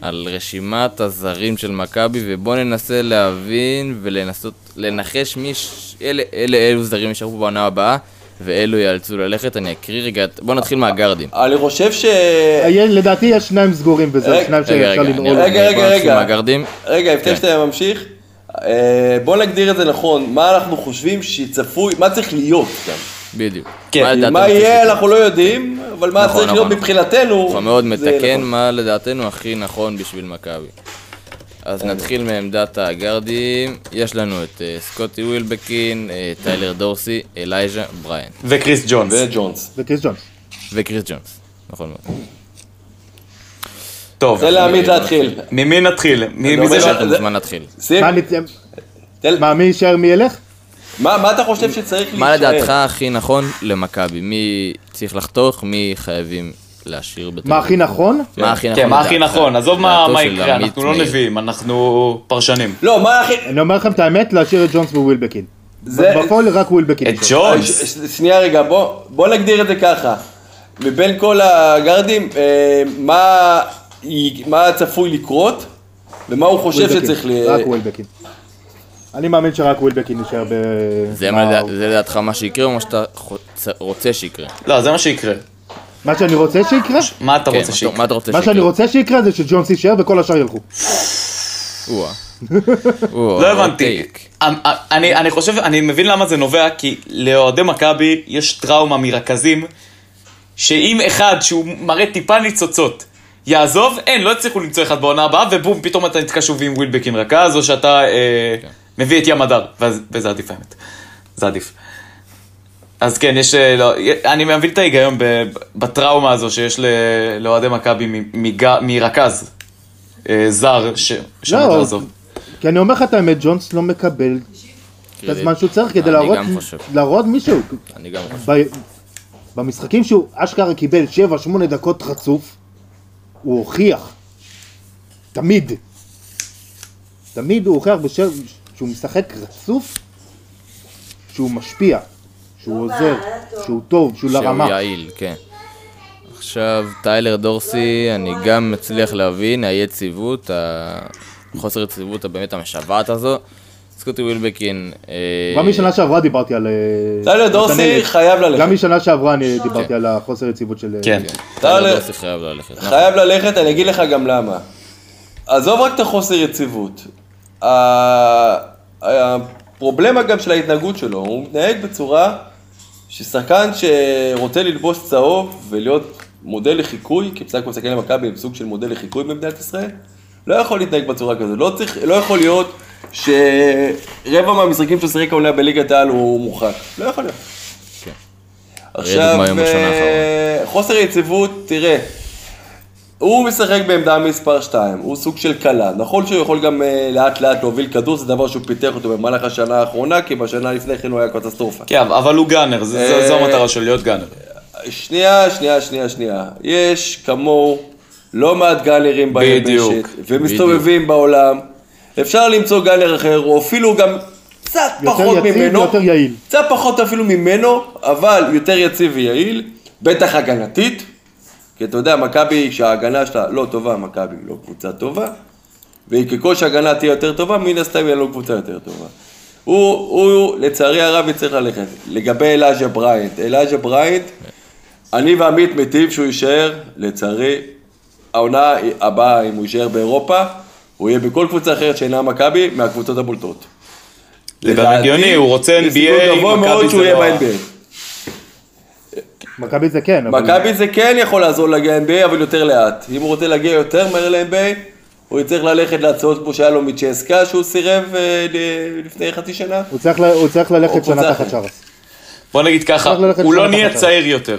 על רשימת הזרים של מכבי, ובוא ננסה להבין ולנסות לנחש מי... ש- אלה אלה אילו זרים יישארו בעונה הבאה, ואלו ייאלצו ללכת. אני אקריא רגע, בוא נתחיל מהגרדים. אני חושב ש... לדעתי יש שניים סגורים בזה, רגע, שניים רגע, שאפשר רגע, לנעול. רגע, רגע, בוא נתחיל רגע. מהגרדים. רגע, לפני כן. שאתה ממשיך, אה, בוא נגדיר את זה נכון, מה אנחנו חושבים שצפוי, מה צריך להיות גם. בדיוק. כן, מה יהיה? אנחנו לא יודעים, אבל מה נכון, צריך להיות נכון. מבחינתנו, אנחנו מאוד מתקן נכון. מה לדעתנו הכי נכון בשביל מכבי. אז נתחיל מעמדת הגארדים, יש לנו את אה, סקוטי ווילבקין, אה, טיילר דורסי, אלייז'ה בריין וקריס ג'ונס. וג'ונס. וקריס ג'ונס. וקריס ג'ונס. נכון מאוד. טוב, תן לעמית להתחיל. ממי נתחיל? מי לא, מי זה זה- ש... אתה מוזמן להתחיל. שים, מה, מה, מי יישאר מי ילך? מה מה אתה חושב שצריך מה להישאר? לדעתך הכי נכון למכבי? מי צריך לחתוך? מי חייבים להשאיר בתור? מה הכי נכון? מה הכי נכון כן, מה הכי לדעתך? נכון? עזוב מה יקרה, אנחנו לא. נביאים, אנחנו פרשנים. לא, מה הכי... אני אומר לכם את האמת, להשאיר את ג'ונס וווילבקין. זה- בפועל רק ווילבקין. את. ג'ונס? ש- שנייה רגע, בוא, נגדיר את זה ככה. מבין כל הגארדים, אה, מה, צפוי לקרות, ומה הוא חושב ווילבקין. שצריך ל... רק ווילבקין. אני מאמין שרק ווילבקין יישאר ב... זה לדעתך מה שיקרה או מה שאתה רוצה שיקרה? לא, זה מה שיקרה. מה שאני רוצה שיקרה? מה אתה כן, רוצה מה שיקרה? מה אתה רוצה מה שאני? רוצה שיקרה זה שג'ונס יישאר וכל השאר ילכו. <laughs> לא הבנתי. טייק. אני- אני חושב, אני מבין למה זה נובע, כי לאוהדי מכבי יש טראומה מרכזים, שאם אחד שהוא מראה טיפה ניצוצות יעזוב, אין, לא יצליחו למצוא אחד בעונה הבאה, ובום, פתאום אתה נתקע שוב עם ווילבקין רכז, או שאתה אה, מביא את ים הדר, וזה עדיף האמת. זה עדיף. אז כן, יש, אה, לא, אני מבין את ההיגיון ב- בטראומה הזו שיש לאוהדי מכבי מרכז אה, זר ש- שעומד לא, לעזוב. כי אני אומר לך את האמת, ג'ונס לא מקבל את הזמן שהוא צריך כדי להראות מישהו. אני גם חושב. ב- במשחקים שהוא אשכרה קיבל 7-8 דקות רצוף, הוא הוכיח. תמיד. תמיד הוא הוכיח בשל... שהוא משחק רצוף, שהוא משפיע, שהוא עוזר, שהוא טוב, שהוא לרמה. שהוא יעיל, כן. עכשיו, טיילר דורסי, אני גם מצליח להבין, האי-יציבות, החוסר יציבות הבאמת המשוועת הזו. סקוטי ווילבקין, אה, גם משנה שעברה דיברתי על... אה, טיילר דורסי. חייב ללכת. גם משנה שעברה אני דיברתי על החוסר יציבות של... כן. טיילר דורסי חייב ללכת. חייב ללכת, אני אגיד לך גם למה. עזוב רק את החוסר יציבות. ה- הפרובלמה גם של ההתנהגות שלו, הוא מתנהג בצורה ששחקן שרוצה ללבוש צהוב ולהיות מודל לחיקוי, כי בסך הכל מסתכל למכבי עם סוג של מודל לחיקוי במדינת ישראל, לא יכול להתנהג בצורה כזאת. לא, צריך, לא יכול להיות שרבע מהמשחקים שהוא שיחק העונה בליגת העל הוא מורחק. לא יכול להיות. כן. עכשיו, אה, חוסר יציבות, תראה, הוא משחק בעמדה מספר 2, הוא סוג של קלה. נכון שהוא יכול גם אה, לאט לאט להוביל כדור, זה דבר שהוא פיתח אותו במהלך השנה האחרונה, כי בשנה לפני כן הוא היה קטסטרופה. כן, אבל הוא גאנר, זה- זה- זו אה, המטרה שלו, להיות גאנר. שנייה, שנייה, שנייה, שנייה. יש כמוהו לא מעט גאנרים ביבשת, ומסתובבים בעולם. אפשר למצוא gunner אחר, או אפילו גם קצת יותר פחות יציב ממנו. ויותר יעיל. קצת פחות אפילו ממנו, אבל יותר יציב ויעיל, בטח הגנתית. כי אתה יודע, מכבי, שההגנה שלה לא טובה, מכבי לא קבוצה טובה. וככל שההגנה תהיה יותר טובה, מן הסתם יהיה לו קבוצה יותר טובה. הוא, הוא, לצערי הרב, יצטרך ללכת. לגבי אלייז'ה בריינט, אלייז'ה בריינט, אני ועמית מטיב שהוא יישאר, לצערי, העונה הבאה, אם הוא יישאר באירופה, הוא יהיה בכל קבוצה אחרת שאינה מכבי, מהקבוצות הבולטות. זה גם הגיוני, הוא רוצה NBA, מכבי זה לא. מכבי זה כן, אבל... מכבי זה כן יכול לעזור להגיע ל-NBA, אבל יותר לאט. אם הוא רוצה להגיע יותר מהר ל-NBA, הוא יצטרך ללכת להצעות כמו שהיה לו מצ'סקה, שהוא סירב אה, ל- לפני חצי שנה. הוא צריך ל- הוא צריך ללכת שנה תחת. שרס. בוא נגיד ככה, הוא לא נהיה צעיר יותר.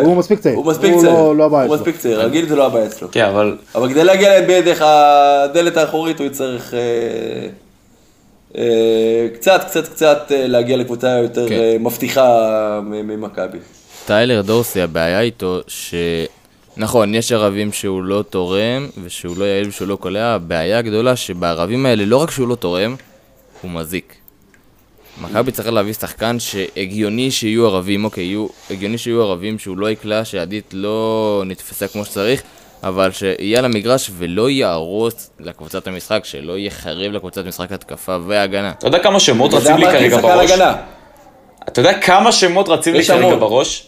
הוא מספיק צעיר. הוא מספיק הוא צעיר. לא- לא הבעיה הוא. מספיק צעיר, רגיל זה לא הבעיה אצלו. כן, אבל אבל כדי להגיע ל-NBA דרך הדלת האחורית, הוא יצטרך אה, אה, קצת, קצת, קצת אה, להגיע לקבוצה יותר כן. אה, מבטיחה ממכבי. טיילר דורסי, הבעיה איתו ש... נכון, יש ערבים שהוא לא תורם, ושהוא לא יעיל ושהוא לא קולע, הבעיה הגדולה שבערבים האלה, לא רק שהוא לא תורם, הוא מזיק. מכבי צריך להביא שחקן שהגיוני שיהיו ערבים, אוקיי, יהיו, הגיוני שיהיו ערבים שהוא לא יקלע, שעדית לא נתפסה כמו שצריך, אבל שיהיה על המגרש ולא יהרוס לקבוצת המשחק, שלא יחרב לקבוצת משחק התקפה והגנה. אתה יודע כמה שמות רצים לי כרגע בראש? אתה יודע כמה שמות רצים לי כרגע. בראש?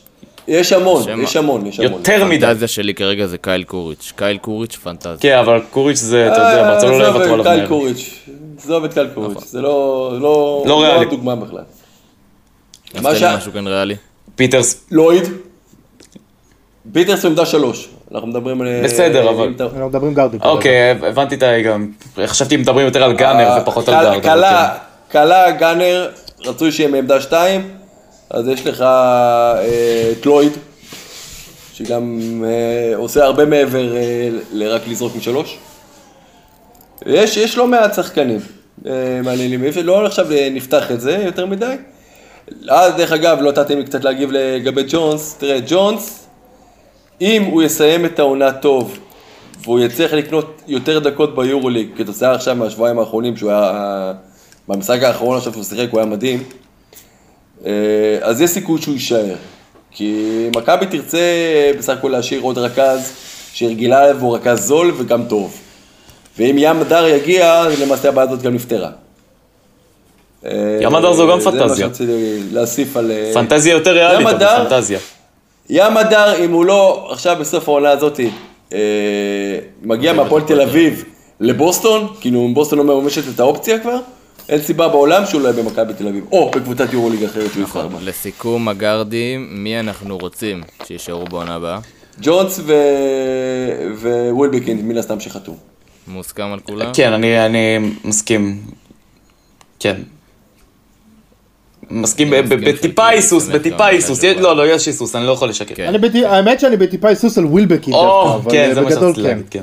יש המון, שמה? יש המון, יש המון. יותר מדי. הפנטזיה שלי כרגע זה קייל קוריץ'. קייל קוריץ' פנטזיה. כן, אבל קוריץ' זה, אתה יודע, אה, ברצלונה לא יוותרו עליו קייל מהר. קוריץ', עזוב את קייל קוריץ', זה לא, לא, לא ריאלי. הדוגמה בכלל. אז מה לי משהו כאן ריאלי. פיטרס, לויד. פיטרס עמדה שלוש. אנחנו מדברים על... בסדר, אבל- אם אתה- אנחנו מדברים גארדים. אוקיי, הבנתי את ה... גם... חשבתי אם מדברים יותר על gunner אה, ופחות על גארד. אבל קלה, כן. קלה, gunner, רצוי שיהיה מעמדה שתיים, אז יש לך אה, את לויד, שגם אה, עושה הרבה מעבר אה, לרק לזרוק משלוש. יש, יש לא מעט שחקנים אה, מעניינים, לא עכשיו אה, נפתח את זה יותר מדי. אז דרך אגב, לא נתתם לי קצת להגיב לגבי ג'ונס, תראה, ג'ונס, אם הוא יסיים את העונה טוב, והוא יצליח לקנות יותר דקות ביורוליג, כתוצאה עכשיו מהשבועיים האחרונים, שהוא היה, במשחק האחרון עכשיו שהוא שיחק, הוא היה מדהים, אה, אז יש סיכוי שהוא יישאר. כי מכבי תרצה בסך הכל להשאיר עוד רכז, שרגילה עליו הוא רכז זול וגם טוב. ואם ים הדר יגיע, למעשה הבעיה הזאת גם נפתרה. אה, ים הדר זו גם זה פנטזיה. מה שרציתי להוסיף על... אה, פנטזיה יותר ריאלית, אבל פנטזיה. ים הדר, אם הוא לא, עכשיו בסוף העונה הזאת, אה, מגיע מהפועל תל אביב לבוסטון, כאילו אם בוסטון לא מממשת את האופציה כבר, אין סיבה בעולם שהוא לא יהיה במכבי תל אביב, או בקבוצת יורוליג אחרת שהוא יבחר בה. נכון. לסיכום הגארדים, מי אנחנו רוצים שיישארו בעונה הבאה? ג'ונס ו... ווילבקין, מן הסתם שחתום. מוסכם על כולם? כן, אני, אני מסכים. כן. מסכים ב- ב- מסכים בטיפה שכאילו היסוס, בטיפה גם היסוס. לא, לא, יש היסוס, אני לא יכול לשקר. כן. האמת שאני בטיפה היסוס על ווילבקין או, דווקא, אבל כן, אה, זה מה בגדול שרציתי כן. להגיד, כן.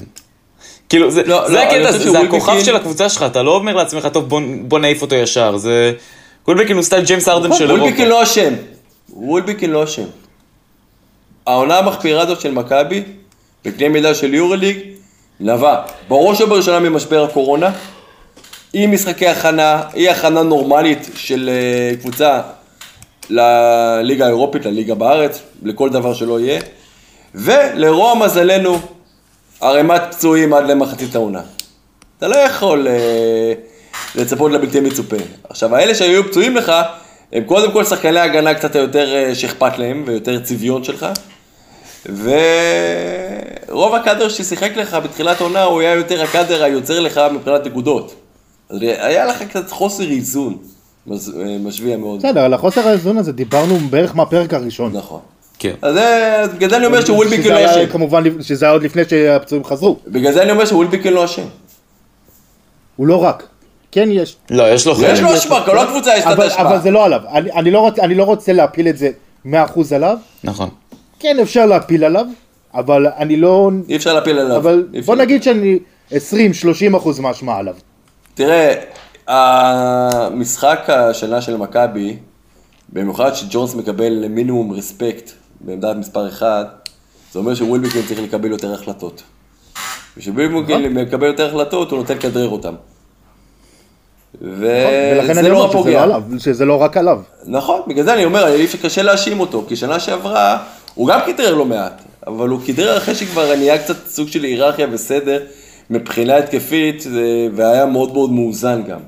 כאילו, זה לא, לא, הקטע, זה הכוכב של הקבוצה שלך, אתה לא אומר לעצמך, טוב, בוא- נעיף אותו ישר, זה... ווילבקין הוא סטייל ג'יימס הארדן של אירופה. ווילבקין לא אשם. ווילבקין לא אשם. העונה המחפירה הזאת של מכבי, בקנה מידה של יורוליג, נבע בראש ובראשונה ממשבר הקורונה, עם משחקי הכנה, אי הכנה נורמלית של אה, קבוצה לליגה האירופית, לליגה בארץ, לכל דבר שלא יהיה, ולרוע מזלנו, ערימת פצועים עד למחצית העונה. אתה לא יכול אה, לצפות לבלתי מצופה. עכשיו, האלה שהיו פצועים לך, הם קודם כל שחקני הגנה קצת יותר אה, שאכפת להם, ויותר צביון שלך. ורוב הקאדר ששיחק לך בתחילת העונה, הוא היה יותר הקאדר היוצר לך מבחינת נקודות. אז היה לך קצת חוסר איזון, אה, משביע מאוד. בסדר, על החוסר האיזון הזה דיברנו בערך מהפרק הראשון. נכון. כן. אז בגלל זה אני אומר שווילביקין שזה לא אשם. כמובן, שזה היה עוד לפני שהפצועים חזרו. בגלל זה אני אומר שווילביקין לא אשם. הוא לא רק. כן יש. לא, יש לו יש חלק. לו השפעה, כל הקבוצה יש לה את אבל. זה לא עליו. אני, אני, לא רוצה, אני לא רוצה להפיל את זה 100% עליו. נכון. כן אפשר להפיל עליו, אבל אני לא... אי אפשר להפיל עליו. אבל בוא נגיד שאני 20-30% מהאשמה עליו. תראה, המשחק השנה של מכבי, במיוחד שג'ונס מקבל מינימום רספקט בעמדת מספר 1, זה אומר שווילבקין צריך לקבל יותר החלטות. ושווילבקין מקבל יותר החלטות, הוא נותן לכדרר אותם. וזה אני לא שזה לא שזה לא רק עליו. נכון, בגלל זה אני אומר, אי אפשר קשה להאשים אותו, כי שנה שעברה הוא גם כידרר לא מעט, אבל הוא כידרר אחרי שכבר נהיה קצת סוג של היררכיה וסדר מבחינה התקפית, זה- והיה מאוד מאוד מאוזן גם.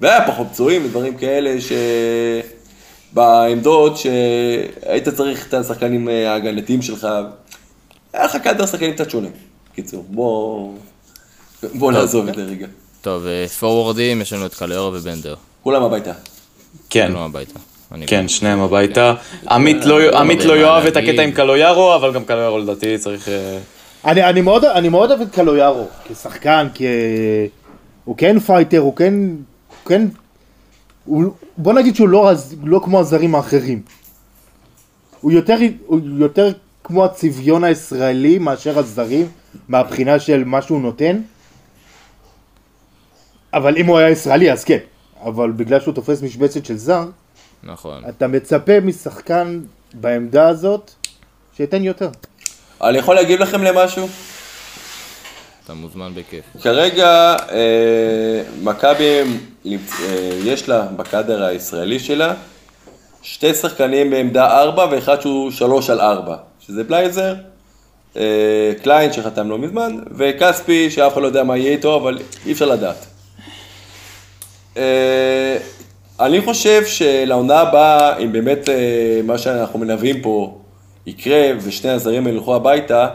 והיה פחות פצועים ודברים כאלה שבעמדות שהיית צריך את השחקנים אה, ההגנתיים שלך, היה לך קאדר שחקנים קצת שונה. קיצור, בוא, בוא נעזוב את זה רגע. טוב, אה, פורוורדים, יש לנו את קלויארו ובנדר. כולם הביתה. כן. כולנו הביתה. אני כן, שניהם הביתה. עמית לא- עמית לא יודע מה יאהב את. הקטע עם קלויארו, אבל גם קלויארו לדעתי צריך... אני, אני, מאוד, אני מאוד אוהב את קלויארו כשחקן, כי הוא כן פייטר, הוא כן, הוא כן, הוא, בוא נגיד שהוא לא, לא כמו הזרים האחרים. הוא יותר, הוא יותר כמו הצביון הישראלי מאשר הזרים, מהבחינה של מה שהוא נותן. אבל אם הוא היה ישראלי אז כן, אבל בגלל שהוא תופס משבצת של זר, נכון. אתה מצפה משחקן בעמדה הזאת שייתן יותר. אני יכול להגיב לכם למשהו? אתה מוזמן בכיף. כרגע אה, מכבי, אה, יש לה בקאדר הישראלי שלה שתי שחקנים בעמדה 4 ואחד שהוא 3 על 4, שזה בלייזר, אה, קליין שחתם לא מזמן, וכספי שאף אחד לא יודע מה יהיה איתו, אבל אי אפשר לדעת. אה, אני חושב שלעונה הבאה, אם באמת אה, מה שאנחנו מנבאים פה יקרה ושני הזרים ילכו הביתה,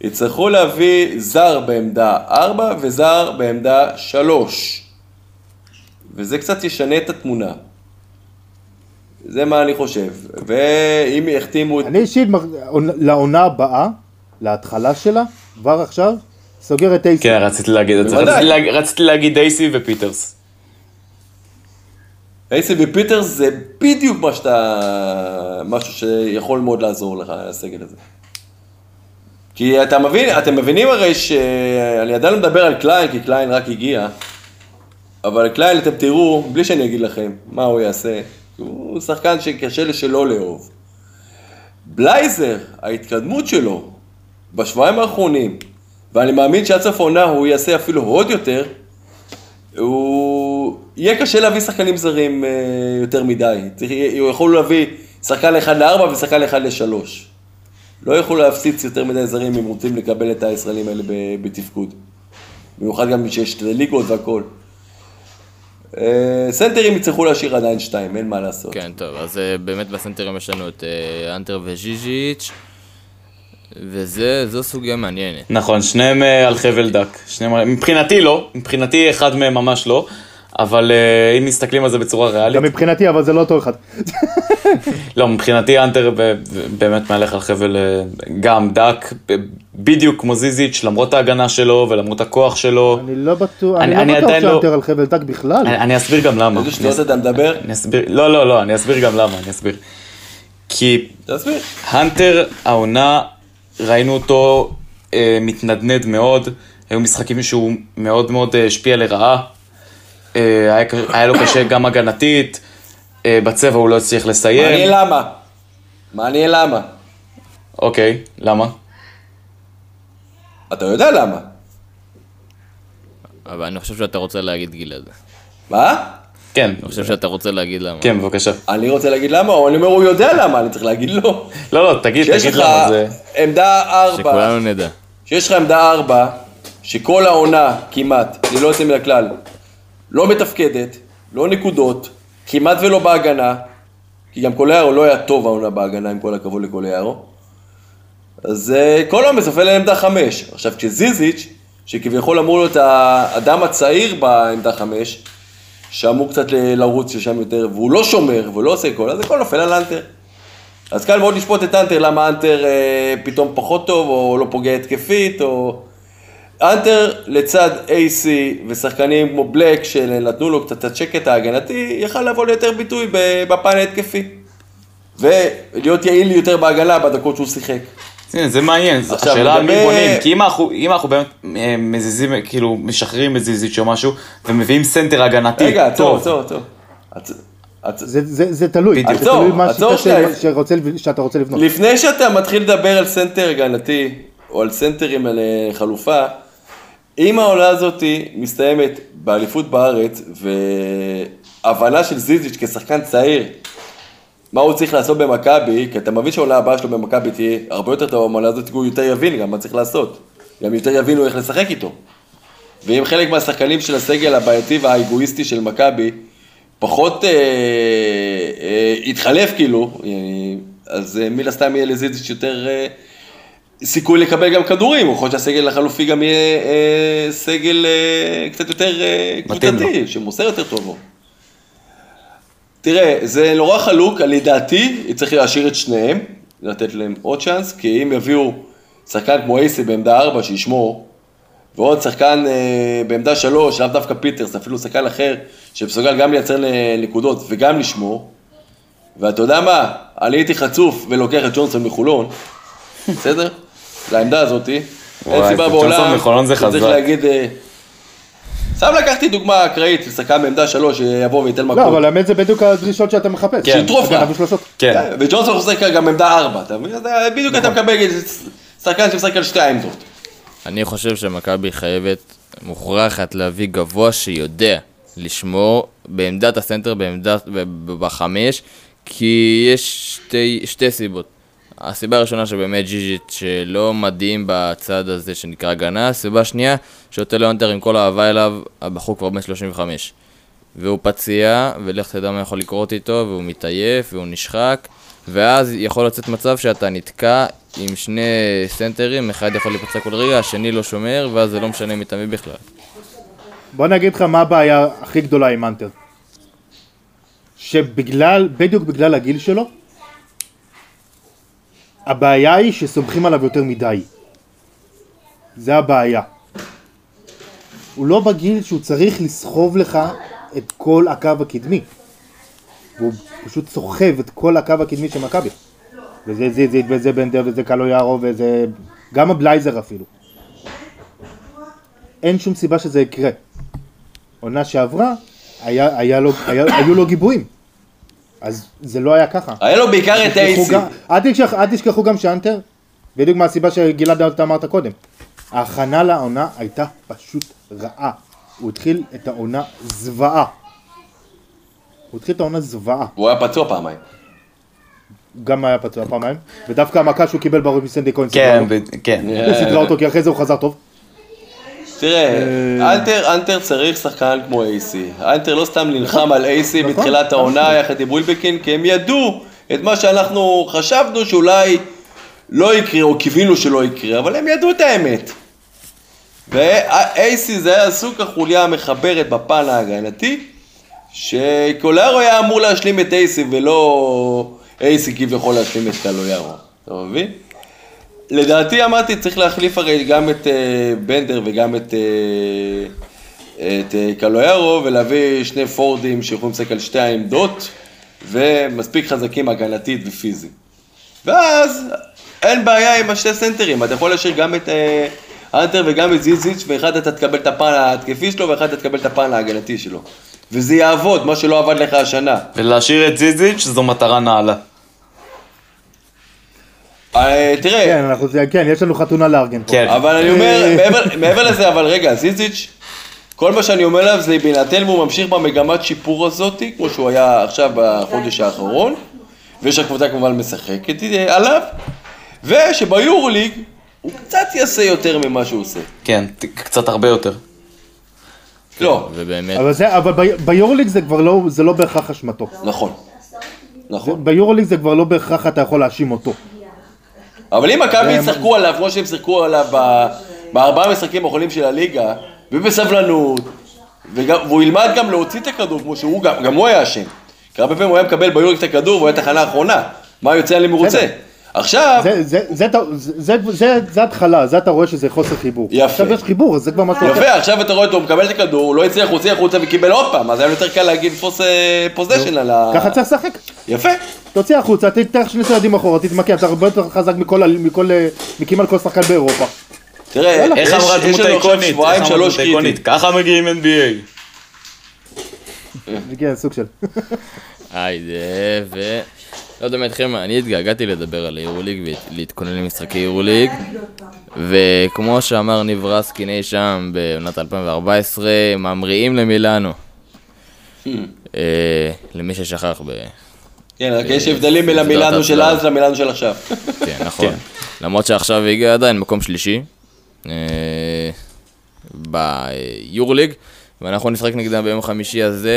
יצטרכו להביא זר בעמדה 4 וזר בעמדה 3. וזה קצת ישנה את התמונה. זה מה אני חושב. ואם יחתימו את... אני אישית, לעונה הבאה, להתחלה שלה, כבר עכשיו, סוגר את אייסי. כן, רציתי להגיד את זה. רציתי להגיד- אייסי ופיטרס. אייסי ופיטרס זה בדיוק מה שאתה... משהו שיכול מאוד לעזור לך, הסגל הזה. כי אתה מבין, אתם מבינים הרי שאני עדיין לא מדבר על קליין, כי קליין רק הגיע, אבל קליין אתם תראו, בלי שאני אגיד לכם מה הוא יעשה, הוא שחקן שקשה לשלא לאהוב. בלייזר, ההתקדמות שלו בשבועיים האחרונים, ואני מאמין שעד סוף העונה הוא יעשה אפילו עוד יותר, הוא... יהיה קשה להביא שחקנים זרים אה, יותר מדי. צריך, הוא יכול להביא שחקן אחד לארבע ושחקן אחד לשלוש. לא יכול להפציץ יותר מדי זרים אם רוצים לקבל את הישראלים האלה בתפקוד. במיוחד גם שיש את הליגות והכל. אה, סנטרים יצטרכו להשאיר עדיין שתיים, אין מה לעשות. כן, טוב, אז אה, באמת בסנטרים יש לנו את אנטר וז'יז'יץ', וזו סוגיה מעניינת. נכון, שניהם על חבל דק. שניהם, מבחינתי לא, מבחינתי אחד מהם ממש לא, אבל אה, אם מסתכלים על זה בצורה ריאלית, גם מבחינתי, אבל זה לא אותו אחד. לא, מבחינתי אנטר באמת מהלך על חבל אה, גם דק, ב- בדיוק כמו זיזיץ', למרות ההגנה שלו ולמרות הכוח שלו. אני לא בטוח, אני- אני לא בטוח לא- שאנטר על חבל דק בכלל. אני, אני אסביר גם למה. איזה שטויות אתה מדבר? אני אסביר, לא, לא, לא, אני אסביר גם למה, אני אסביר. כי. הנטר, העונה, ראינו אותו אה, מתנדנד מאוד, היו משחקים שהוא מאוד מאוד אה, השפיע לרעה. אה, היה, היה לו קשה גם הגנתית, אה, בצבע הוא לא הצליח מעניין לסיים. למה. מעניין למה. אוקיי, למה? אתה יודע למה. אבל אני חושב שאתה רוצה להגיד גלעד. מה? כן, אני חושב שאתה רוצה להגיד למה. כן, בבקשה. אני רוצה להגיד למה, או אני אומר הוא יודע למה, אני צריך להגיד לו. לא, לא, תגיד, שיש תגיד לך למה זה... עמדה ארבע, שכולנו נדע. שיש לך עמדה ארבע, שכל העונה כמעט, ללא יוצא מן הכלל, לא מתפקדת, לא נקודות, כמעט ולא בהגנה, כי גם קוליירו לא היה טוב העונה בהגנה, עם כל הכבוד לקוליירו. אז אה, כל העומס נופל לעמדה חמש. עכשיו, כשזיזיץ', שכביכול אמור להיות האדם הצעיר בעמדה חמש, שאמור קצת לרוץ לשם יותר, והוא לא שומר, והוא לא עושה כל, אז הכל נופל על אנטר. אז קל מאוד לשפוט את אנטר, למה אנטר אה, פתאום פחות טוב, או לא פוגע התקפית, או... אנטר לצד AC ושחקנים כמו בלק, שנתנו לו קצת את השקט ההגנתי, יכל לבוא ליותר ביטוי בפן ההתקפי. ולהיות יעיל יותר בהגנה בדקות שהוא שיחק. זה מעניין, השאלה על מי בונים, כי אם אנחנו, אם אנחנו באמת אה, מזיזים, כאילו, משחררים את זיזיץ' או משהו, ומביאים סנטר הגנתי, רגע, עצור, טוב, עצור, עצור. עצ- עצ- זה- זה זה תלוי, בדיוק. זה תלוי מה השיטה שרוצה- שאתה רוצה לבנות. לפני שאתה מתחיל לדבר על סנטר הגנתי, או על סנטרים על אה, חלופה, אם העונה הזאת מסתיימת באליפות בארץ, והבנה של זיזיץ' כשחקן צעיר, מה הוא צריך לעשות במכבי, כי אתה מבין שהעונה הבאה שלו במכבי תהיה הרבה יותר טובה מהעונה הזאת, הוא יותר יבין גם מה צריך לעשות. גם יותר יבינו איך לשחק איתו. ואם חלק מהשחקנים של הסגל הבעייתי והאגואיסטי של מכבי פחות אה, אה, יתחלף כאילו, אה, אז אה, מן הסתם יהיה לזיזיץ' יותר אה, סיכוי לקבל גם כדורים, יכול להיות שהסגל החלופי גם יהיה אה, סגל אה, קצת יותר אה. קבוצתי, שמוסר יותר טוב. לו. תראה, זה נורא חלוק, לדעתי, צריך להשאיר את שניהם, לתת להם עוד צ'אנס, כי אם יביאו שחקן כמו אייסי בעמדה 4 שישמור, ועוד שחקן אה, בעמדה 3, לאו דווקא פיטרס, אפילו שחקן אחר, שמסוגל גם לייצר נקודות וגם לשמור, ואתה יודע מה, אני הייתי חצוף ולוקח את ג'ונסון מחולון, בסדר? לעמדה הזאתי, אין סיבה בעולם, שצריך חזק. להגיד... אה, סתם לקחתי דוגמה אקראית, שחקן בעמדה שלוש שיבוא וייתן מכות. לא, אבל האמת זה בדיוק הדרישות שאתה מחפש. כן. שיטרוף ושלושות. כן, וג'ונסון משחק גם עמדה ארבע, אתה מבין? בדיוק אתה מקבל שחקן שמשחק על שתי העמדות. אני חושב שמכבי חייבת, מוכרחת להביא גבוה שיודע לשמור בעמדת הסנטר, בעמדת, ב- ב- בחמש, כי יש שתי, שתי סיבות. הסיבה הראשונה שבאמת זיזיץ' שלא מדהים בצד הזה שנקרא הגנה, הסיבה השנייה שאותלו האנטר עם כל האהבה אליו, הבחור כבר בן 35. והוא פציע, ולך תדע מה יכול לקרות איתו, והוא מתעייף, והוא נשחק, ואז יכול לצאת מצב שאתה נתקע עם שני סנטרים, אחד יכול להיפצע כל רגע, השני לא שומר, ואז זה לא משנה מי תמיד בכלל. בוא אני אגיד לך מה הבעיה הכי גדולה עם אנטר. שבגלל, בדיוק בגלל הגיל שלו, הבעיה היא שסומכים עליו יותר מדי. זה הבעיה. הוא לא בגיל שהוא צריך לסחוב לך את כל הקו הקדמי. והוא פשוט סוחב את כל הקו הקדמי של מכבי. וזה זיזית, וזה בנדר, וזה קלו יארו, וזה... גם הבלייזר אפילו. אין שום סיבה שזה יקרה. עונה שעברה, היה, היה לו, היה, היו לו גיבויים. אז זה לא היה ככה. היה לו בעיקר את אייסי. גם- אל תשכח- אל תשכחו גם שאנטר, בדיוק מהסיבה שגלעד אתה אמרת קודם. ההכנה לעונה הייתה פשוט רעה. הוא התחיל את העונה זוועה. הוא התחיל את העונה זוועה. הוא היה פצוע פעמיים. גם היה פצוע פעמיים, ודווקא המכה שהוא קיבל בראש מסנדי כהן כן, כן. <laughs> הוא סידרה אותו כי אחרי זה הוא חזר טוב. תראה, אה. אנטר, אנטר צריך שחקן כמו אייסי. אנטר לא סתם נלחם על אייסי נכון, בתחילת נכון. העונה יחד עם ווילבקין, כי הם ידעו את מה שאנחנו חשבנו שאולי לא יקרה, או קיווינו שלא יקרה, אבל הם ידעו את האמת. ואייסי זה היה סוג החוליה המחברת בפן ההגנתי, שקולארו היה אמור להשלים את אייסי ולא אייסי כביכול להשלים את קלויארו, אתה מבין? לדעתי אמרתי צריך להחליף הרי גם את אה, בנדר וגם את, אה, את אה, קלויארו ולהביא שני פורדים שיכולים לשחק על שתי העמדות ומספיק חזקים הגנתית ופיזית. ואז אין בעיה עם השתי סנטרים, אתה יכול להשאיר גם את אה, אנטר וגם את זיזיץ' ואחד אתה תקבל את הפן ההתקפי שלו ואחד אתה תקבל את הפן ההגנתי שלו. וזה יעבוד, מה שלא עבד לך השנה. ולהשאיר את זיזיץ' זו מטרה נעלה. אה, תראה, כן, אנחנו, כן, יש לנו חתונה לארגן פה. כן. אבל אני אומר, מעבר, <laughs> מעבר לזה, אבל רגע, זיזיץ', כל מה שאני אומר עליו זה בהינתן והוא ממשיך במגמת שיפור הזאתי, כמו שהוא היה עכשיו בחודש האחרון, ושהקבוצה כמובן משחקת אה, עליו, ושביורוליג הוא קצת יעשה יותר ממה שהוא עושה. כן, קצת הרבה יותר. לא, ובאמת, אבל, זה, אבל ב- ביורוליג זה כבר לא, זה לא בהכרח אשמתו. נכון. נכון. ביורוליג זה כבר לא בהכרח אתה יכול להאשים אותו. אבל אם מכבי ישחקו עליו כמו שהם שיחקו עליו בארבעה משחקים האחרונים של הליגה, ובסבלנות, וגם, והוא ילמד גם להוציא את הכדור כמו שהוא, גם, גם הוא היה אשם. כי הרבה פעמים הוא היה מקבל ביורוליג את הכדור והוא היה תחנה האחרונה. מה יוצא עליהם מרוצה? עכשיו, זה, זה, זה, זה, זה, זה, זה התחלה, זה אתה רואה שזה חוסר חיבור. יפה. עכשיו יש חיבור, אז זה כבר משהו אחר. יפה, עכשיו אתה רואה אותו, הוא מקבל את הכדור, הוא לא הצליח, הוא הוציא החוצה וקיבל עוד פעם, אז היה יותר קל להגיד תפוס פוזיישן על ה... ככה צריך לשחק. יפה. תוציא החוצה, תיקח שני צעדים אחורה, תתמקם, אתה הרבה יותר חזק מכל, אה, מכמעט כל שחקן באירופה. תראה, יאללה. איך אמרה דמות? שבועיים איך אמרה שלוש דמות איקונית? קריטיים. ככה מגיעים NBA. זה כן, סוג של... היידה, ו... לא יודע מה איתכם, אני התגעגעתי לדבר על היורוליג ולהתכונן למשחקי יורוליג וכמו שאמר ניב רסקין אי שם בעונת 2014, ממריאים למילאנו. אה, למי ששכח ב... כן, רק יש הבדלים בין המילאנו של אז למילאנו של עכשיו. כן, <laughs> נכון. למרות שעכשיו הגיע עדיין מקום שלישי אה, ביורוליג, ואנחנו נשחק נגדם ביום חמישי הזה,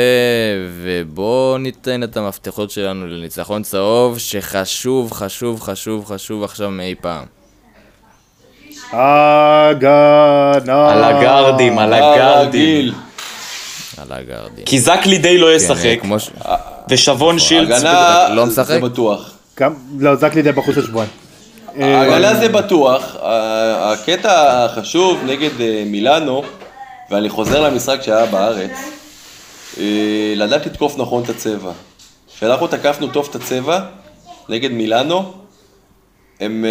ובואו ניתן את המפתחות שלנו לניצחון צהוב, שחשוב, חשוב, חשוב, חשוב עכשיו מאי פעם. הגנה. על הגארדים, על הגארדים. הרגיל. על הגארדים. כי זק לידי לא כן, ישחק, ושבון שילץ... הגנה, לא משחק? זה בטוח. לא, זק לידי בחוץ לשבועיים. ההגנה זה בטוח. הקטע החשוב נגד אה, מילאנו, ואני חוזר למשחק שהיה בארץ, אה, לדעת לתקוף נכון את הצבע. כשאנחנו תקפנו טוב את הצבע נגד מילאנו, הם,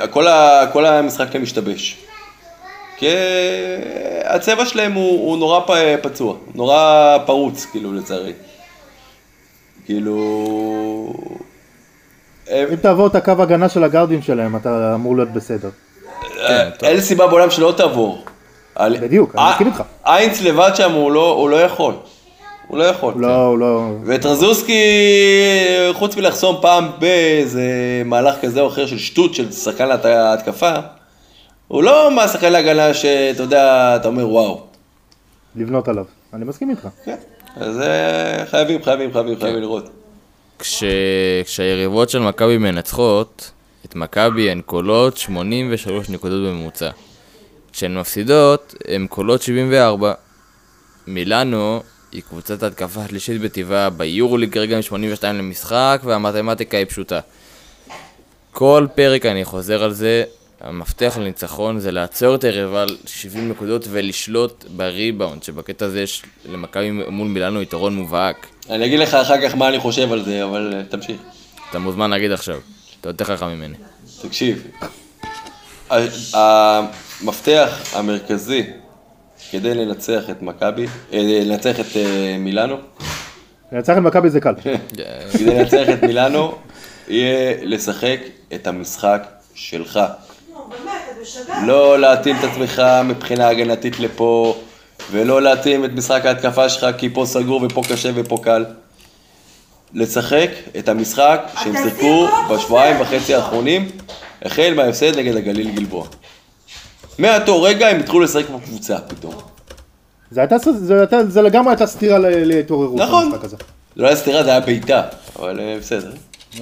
אה, כל, ה, כל המשחק שלהם השתבש. כי אה, הצבע שלהם הוא, הוא נורא פ- פצוע, נורא פרוץ, כאילו, לצערי. כאילו... הם- אם תעבור את הקו הגנה של הגארדים שלהם, אתה אמור להיות בסדר. אה, אין סיבה בעולם שלא תעבור. על- בדיוק, אני אה, מסכים איתך. איינץ לבד שם הוא לא, הוא לא יכול. הוא לא יכול. הוא לא, הוא לא... וטרזוסקי, חוץ מלחסום פעם באיזה מהלך כזה או אחר של שטות של שחקן ההתקפה, הוא לא מהשחקן להגנה שאתה יודע, אתה אומר וואו. לבנות עליו. אני מסכים איתך. כן. אז אה, חייבים, חייבים, חייבים, כן. חייבים לראות. כש... כשהיריבות של מכבי מנצחות, את מכבי הן קולות 83 נקודות בממוצע. כשהן מפסידות, הן קולות 74. מילאנו היא קבוצת התקפה השלישית בטבעה ביורוליג כרגע עם 82 למשחק, והמתמטיקה היא פשוטה. כל פרק אני חוזר על זה, המפתח לניצחון זה לעצור את היריבה על 70 נקודות ולשלוט בריבאונד, שבקטע הזה יש למכבי מול מילאנו יתרון מובהק. אני אגיד לך אחר כך מה אני חושב על זה, אבל אה, תמשיך. אתה מוזמן להגיד עכשיו, אתה יותר חכם ממני. תקשיב, ה- המפתח המרכזי כדי לנצח את מכבי, אה, לנצח את אה, מילאנו, לנצח את מכבי זה קל. <laughs> כדי לנצח את מילאנו, יהיה לשחק את המשחק שלך. לא להתאים את עצמך מבחינה הגנתית לפה, ולא להתאים את משחק ההתקפה שלך כי פה סגור ופה קשה ופה קל. לשחק את המשחק שהם שיחקו בשבועיים. וחצי האחרונים, החל מההפסד נגד הגליל גלבוע. מאותו רגע הם התחילו לשחק בקבוצה פתאום. זה הייתה, זה הייתה, זה לגמרי הייתה סתירה ל- להתעוררות. נכון. זה לא היה סתירה, זה היה בעיטה, אבל אה, בסדר.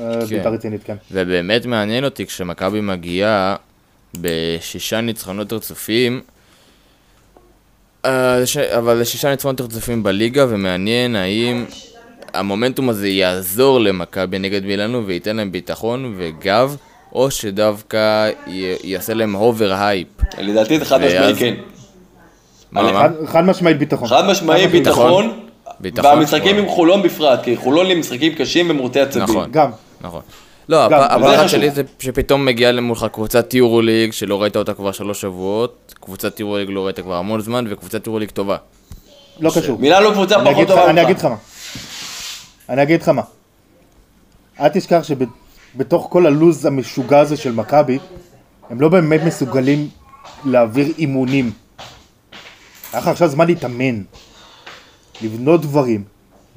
אה, בעיטה רצינית, כן. ובאמת מעניין אותי כשמכבי מגיעה בשישה ניצחונות רצופים, אה, אבל שישה ניצחונות רצופים בליגה, ומעניין האם המומנטום הזה יעזור למכבי נגד מילאנו וייתן להם ביטחון וגב, או שדווקא י- יעשה להם over hype. לדעתי זה חד משמעי כן. אני-? חד- משמעית ביטחון. חד משמעי ביטחון. ביטחון, והמשחקים. עם חולון בפרט, כי חולון הם משחקים קשים ומורטי עצבים. נכון. גם. נכון. לא, הפחד. שלי זה שפתאום מגיעה למולך קבוצת יורוליג שלא ראית אותה כבר שלוש שבועות, קבוצת יורוליג לא ראית כבר המון זמן, וקבוצת יורוליג טובה. לא קשור. מילאנו קבוצה אני פחות טובה אני ממך. אגיד לך מה. אני אגיד לך מה. אל תשכח שבתוך כל הלוז המשוגע הזה של מכבי, הם לא באמת מסוגלים להעביר אימונים. היה לך עכשיו זמן להתאמן, לבנות דברים,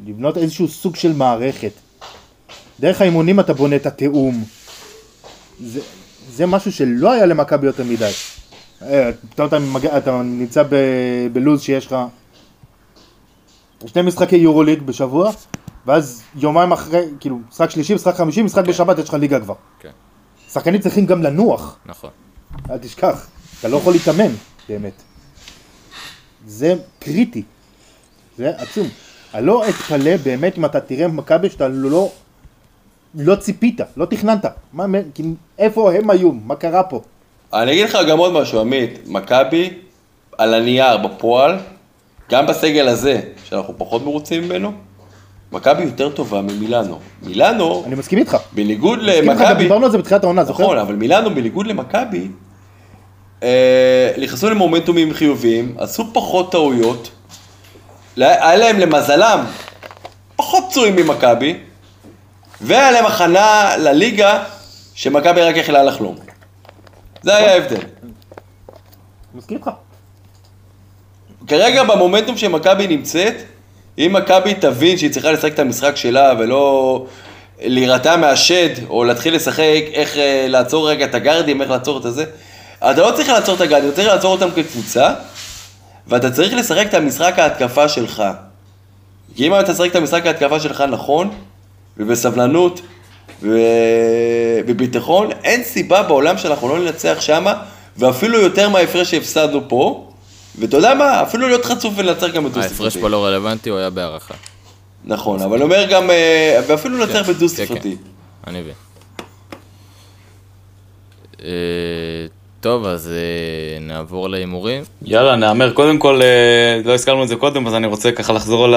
לבנות איזשהו סוג של מערכת. דרך האימונים אתה בונה את התיאום. זה, זה משהו שלא היה למכבי יותר מדי. אה, אתה, מגיע- אתה נמצא ב- בלוז שיש לך שני משחקי יורוליג בשבוע, ואז יומיים אחרי, כאילו, משחק שלישי, משחק חמישי, משחק בשבת, יש לך ליגה כבר. כן. שחקנים צריכים גם לנוח, נכון. אל תשכח, אתה לא יכול להתאמן, באמת. זה קריטי, זה עצום. אני לא אתפלא באמת אם אתה תראה מכבי שאתה לא, לא ציפית, לא תכננת. מה, מה- כאילו, איפה הם היו? מה קרה פה? אני אגיד לך גם עוד משהו, עמית. מכבי, על הנייר, בפועל, גם בסגל הזה, שאנחנו פחות מרוצים ממנו, מכבי יותר טובה ממילאנו. מילאנו, אני מסכים איתך. בניגוד מסכים איתך, גם למכבי, דיברנו על זה בתחילת העונה, זוכר? נכון, אבל מילאנו, בניגוד למכבי, אה, נכנסו למומנטומים חיוביים, עשו פחות טעויות, היה להם למזלם פחות פצועים ממכבי, והיה להם הכנה לליגה שמכבי רק יכלה לחלום. זה היה ההבדל. מסכים איתך. כרגע במומנטום שמכבי נמצאת, אם מכבי תבין שהיא צריכה לשחק את המשחק שלה ולא להירתע מהשד, או להתחיל לשחק איך אה, לעצור רגע את הגארדים, איך לעצור את הזה, אתה לא צריך לעצור את הגארדים, אתה צריך לעצור אותם כקבוצה, ואתה צריך לשחק את המשחק ההתקפה שלך. כי אם אתה תשחק את המשחק ההתקפה שלך נכון, ובסבלנות, ובביטחון, אין סיבה בעולם שאנחנו לא ננצח שמה, ואפילו יותר מההפרש שהפסדנו פה. ואתה יודע מה? אפילו להיות חצוף ולנצח גם בדו ההפרש ספרתי. פה לא רלוונטי, הוא היה בהערכה. נכון, אבל אומר גם, אה, ואפילו לנצח כן, בדו כן, ספרתי. אני מבין. אה, טוב, אז אה, נעבור להימורים. יאללה, נהמר. קודם כל, לא הזכרנו את זה קודם, אז אני רוצה ככה לחזור על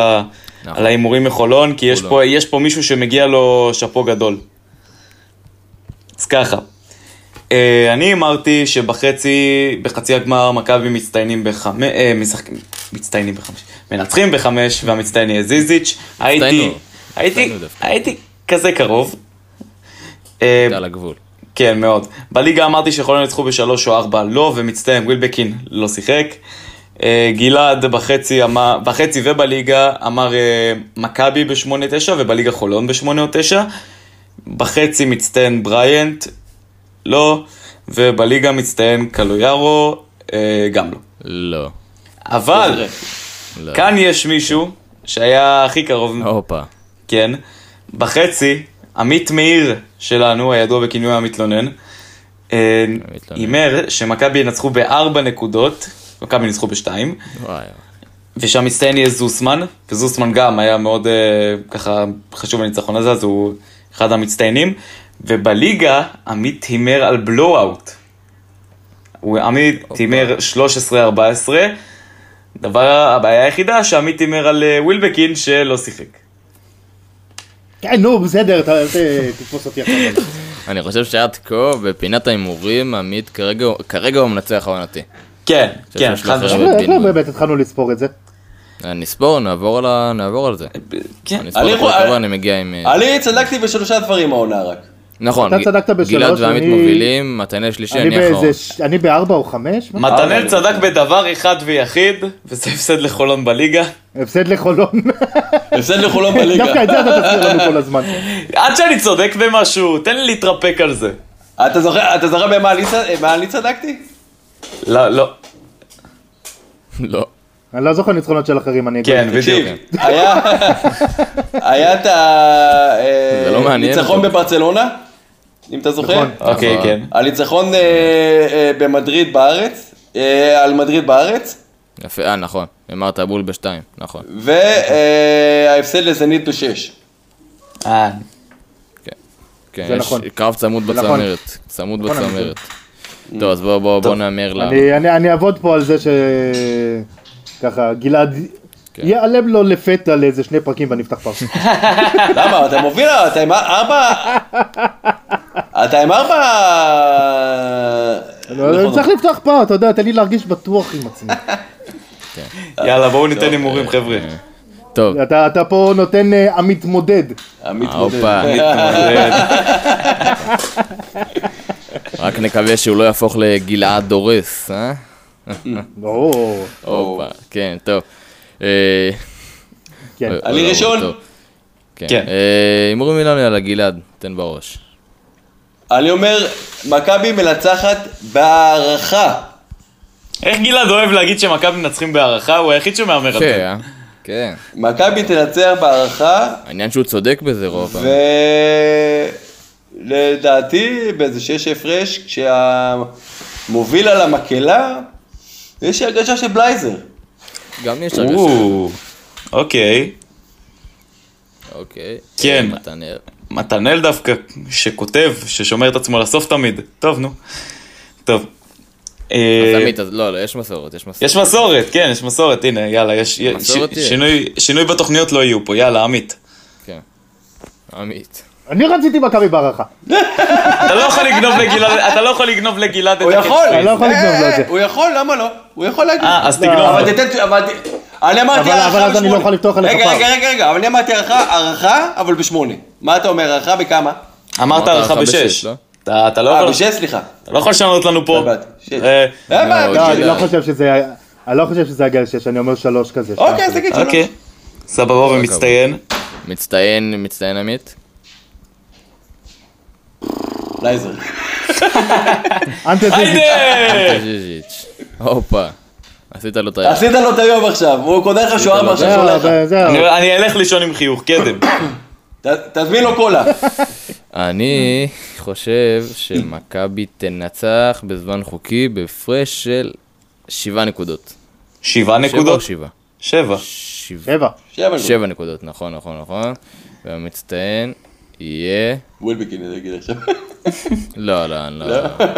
נכון. ההימורים מחולון, כי יש. פה, יש פה מישהו שמגיע לו שאפו גדול. אז ככה, אני אמרתי שבחצי, בחצי הגמר מכבי מצטיינים בחמש, אה, משחקים, מצטיינים בחמש, מנצחים בחמש והמצטיין יהיה זיזיץ', הייתי. הייתי. הייתי כזה קרוב. אה, על הגבול. כן, מאוד. בליגה אמרתי שיכולים לנצחו בשלוש או ארבע, לא, ומצטיין, ווילבקין לא שיחק. אה, גלעד בחצי, אמר, בחצי ובליגה אמר אה, מכבי בשמונה תשע, ובליגה חולון בשמונה או תשע. בחצי מצטיין בריאנט, לא, ובליגה מצטיין קלויארו, אה, גם לא. לא. אבל, לא. כאן יש מישהו שהיה הכי קרוב הופה. כן. בחצי, עמית מאיר שלנו, הידוע בכינוי המתלונן, אה. הימר שמכבי ינצחו בארבע נקודות, מכבי ניצחו בשתיים, וואי. ושהמצטיין יהיה זוסמן, וזוסמן גם היה מאוד אה, ככה חשוב לניצחון הזה, אז הוא אחד המצטיינים. ובליגה עמית הימר על בלואו-אוט. הוא עמית הימר 13-14. דבר, הבעיה היחידה שעמית הימר על אה, ווילבקין שלא שיחק. כן, נו, בסדר, אתה תתפוס אותי עכשיו. אני חושב שעד כה, בפינת ההימורים, עמית כרגע, כרגע הוא מנצח העונתי. כן, כן, חד. משמעית. איך לא באמת התחלנו לספור את זה? אה, נספור, נעבור על, זה. כן. אני מגיע עם... אה, אני צדקתי בשלושה דברים העונה רק. נכון, אתה צדקת בשלוש, גלעד ועמית אני- מובילים, מתנאל שלישי, אני אני באיזה... אחרון. ש- אני בארבע או חמש? מתנאל צדק בדבר אחד ויחיד, וזה הפסד לחולון בליגה. הפסד לחולון. <laughs> הפסד לחולון בליגה. דווקא את זה אתה תזכיר לנו כל הזמן. עד שאני צודק במשהו, תן לי להתרפק על זה. אתה זוכר אתה זוכר במה אני צדקתי? לא, לא. לא. אני לא זוכר ניצחונות של אחרים, אני אגיד. כן, בדיוק. תקשיב, היה היה את זה לא הניצחון אותו. בברצלונה, אם אתה זוכר? נכון. אוקיי, נכון. כן. הניצחון אה, אה, במדריד בארץ, אה, על מדריד בארץ, יפה, אה, נכון. אמרת בול בשתיים, נכון. וההפסד לזנית בשש. אה, כן, זה יש נכון. קרב צמוד זה נכון. בצמרת. צמוד נכון, אני בצמרת. טוב, אז בואו בוא, בוא נאמר לה. אני- אני אני אעבוד פה על זה ש... ככה, גלעד... כן. ייעלם לו לפתע לאיזה שני פרקים ואני אפתח פרק. <laughs> למה? אתה מוביל, אתה עם ארבע... אתה עם ארבע... לא, אני צריך לפתוח פעם, אתה יודע, תן לי להרגיש בטוח עם עצמי. <laughs> יאללה, בואו ניתן הימורים, חבר'ה. טוב, אתה אתה פה נותן אה, המתמודד. המתמודד. <laughs> רק נקווה שהוא לא יהפוך לגלעד דורס, אה? <laughs> ברור. הופה, כן, טוב. אה, כן. אה, אני אה, ראשון? כן. כן. אה, הימורים אילן יאללה, גלעד, תן בראש. אני אומר, מכבי מנצחת בהערכה. איך גלעד אוהב להגיד שמכבי מנצחים בהערכה? הוא היחיד שמהמר על כן, זה. אה? כן. מכבי תנצח בהערכה, העניין שהוא צודק בזה רוב פעמים. ולדעתי באיזה שש הפרש, כשהמוביל על המקהלה, יש הרגשה של בלייזר. גם יש הרגשה. או, אוקיי. אוקיי. כן. מתנאל. דווקא, שכותב, ששומר את עצמו לסוף תמיד. טוב, נו. טוב. אה, אז עמית, לא, לא, יש מסורת, יש מסורת. יש מסורת, כן, יש מסורת, הנה, יאללה, יש... מסורת ש-. שינוי- שינוי בתוכניות לא יהיו פה, יאללה, עמית. כן. עמית. אני רציתי מכבי בהערכה. אתה לא יכול לגנוב לגלעד, לא לגלעד את הוא הקטש יכול, אני לא יכול לגנוב לו את זה. הוא יכול, למה לא? הוא יכול להגיד. אה, אז לא, תגנוב. אני אמרתי הערכה אבל אז אני בשמונה. לא יכול לפתוח עליך רגע, פעם. רגע, רגע, רגע, אבל אני אמרתי הערכה, הערכה, אבל בשמונה. מה אתה אומר, הערכה בכמה? אמרת הערכה בשש. לא? אתה אתה לא אה, יכול... בשש, סליחה. אתה לא יכול לשנות לנו פה. שש. אה, אה, מה, לא, אני. לא חושב שזה... אני לא חושב שזה יגיע לשש, אני אומר שלוש כזה. אוקיי, אז. תגיד שלוש. אוקיי. סבבה ומצטיין. מצטיין, מצטיין עמית? לייזר. אנטה! ז'יז'יץ'. הופה. עשית לו את היד. עשית לו את היום עכשיו, הוא קונה לך שוער מה זהו, ששולח לך. אני אלך לישון עם חיוך, קדם. תזמין לו קולה. אני חושב שמכבי תנצח בזמן חוקי בהפרש של שבעה נקודות. שבעה שבע או נקודות? שבע. שבע. שבע. שבע נקודות. שבע נקודות, נכון, נכון, נכון. והמצטיין יהיה... ווילבקין, אני אגיד עכשיו. לא, לא, אני לא...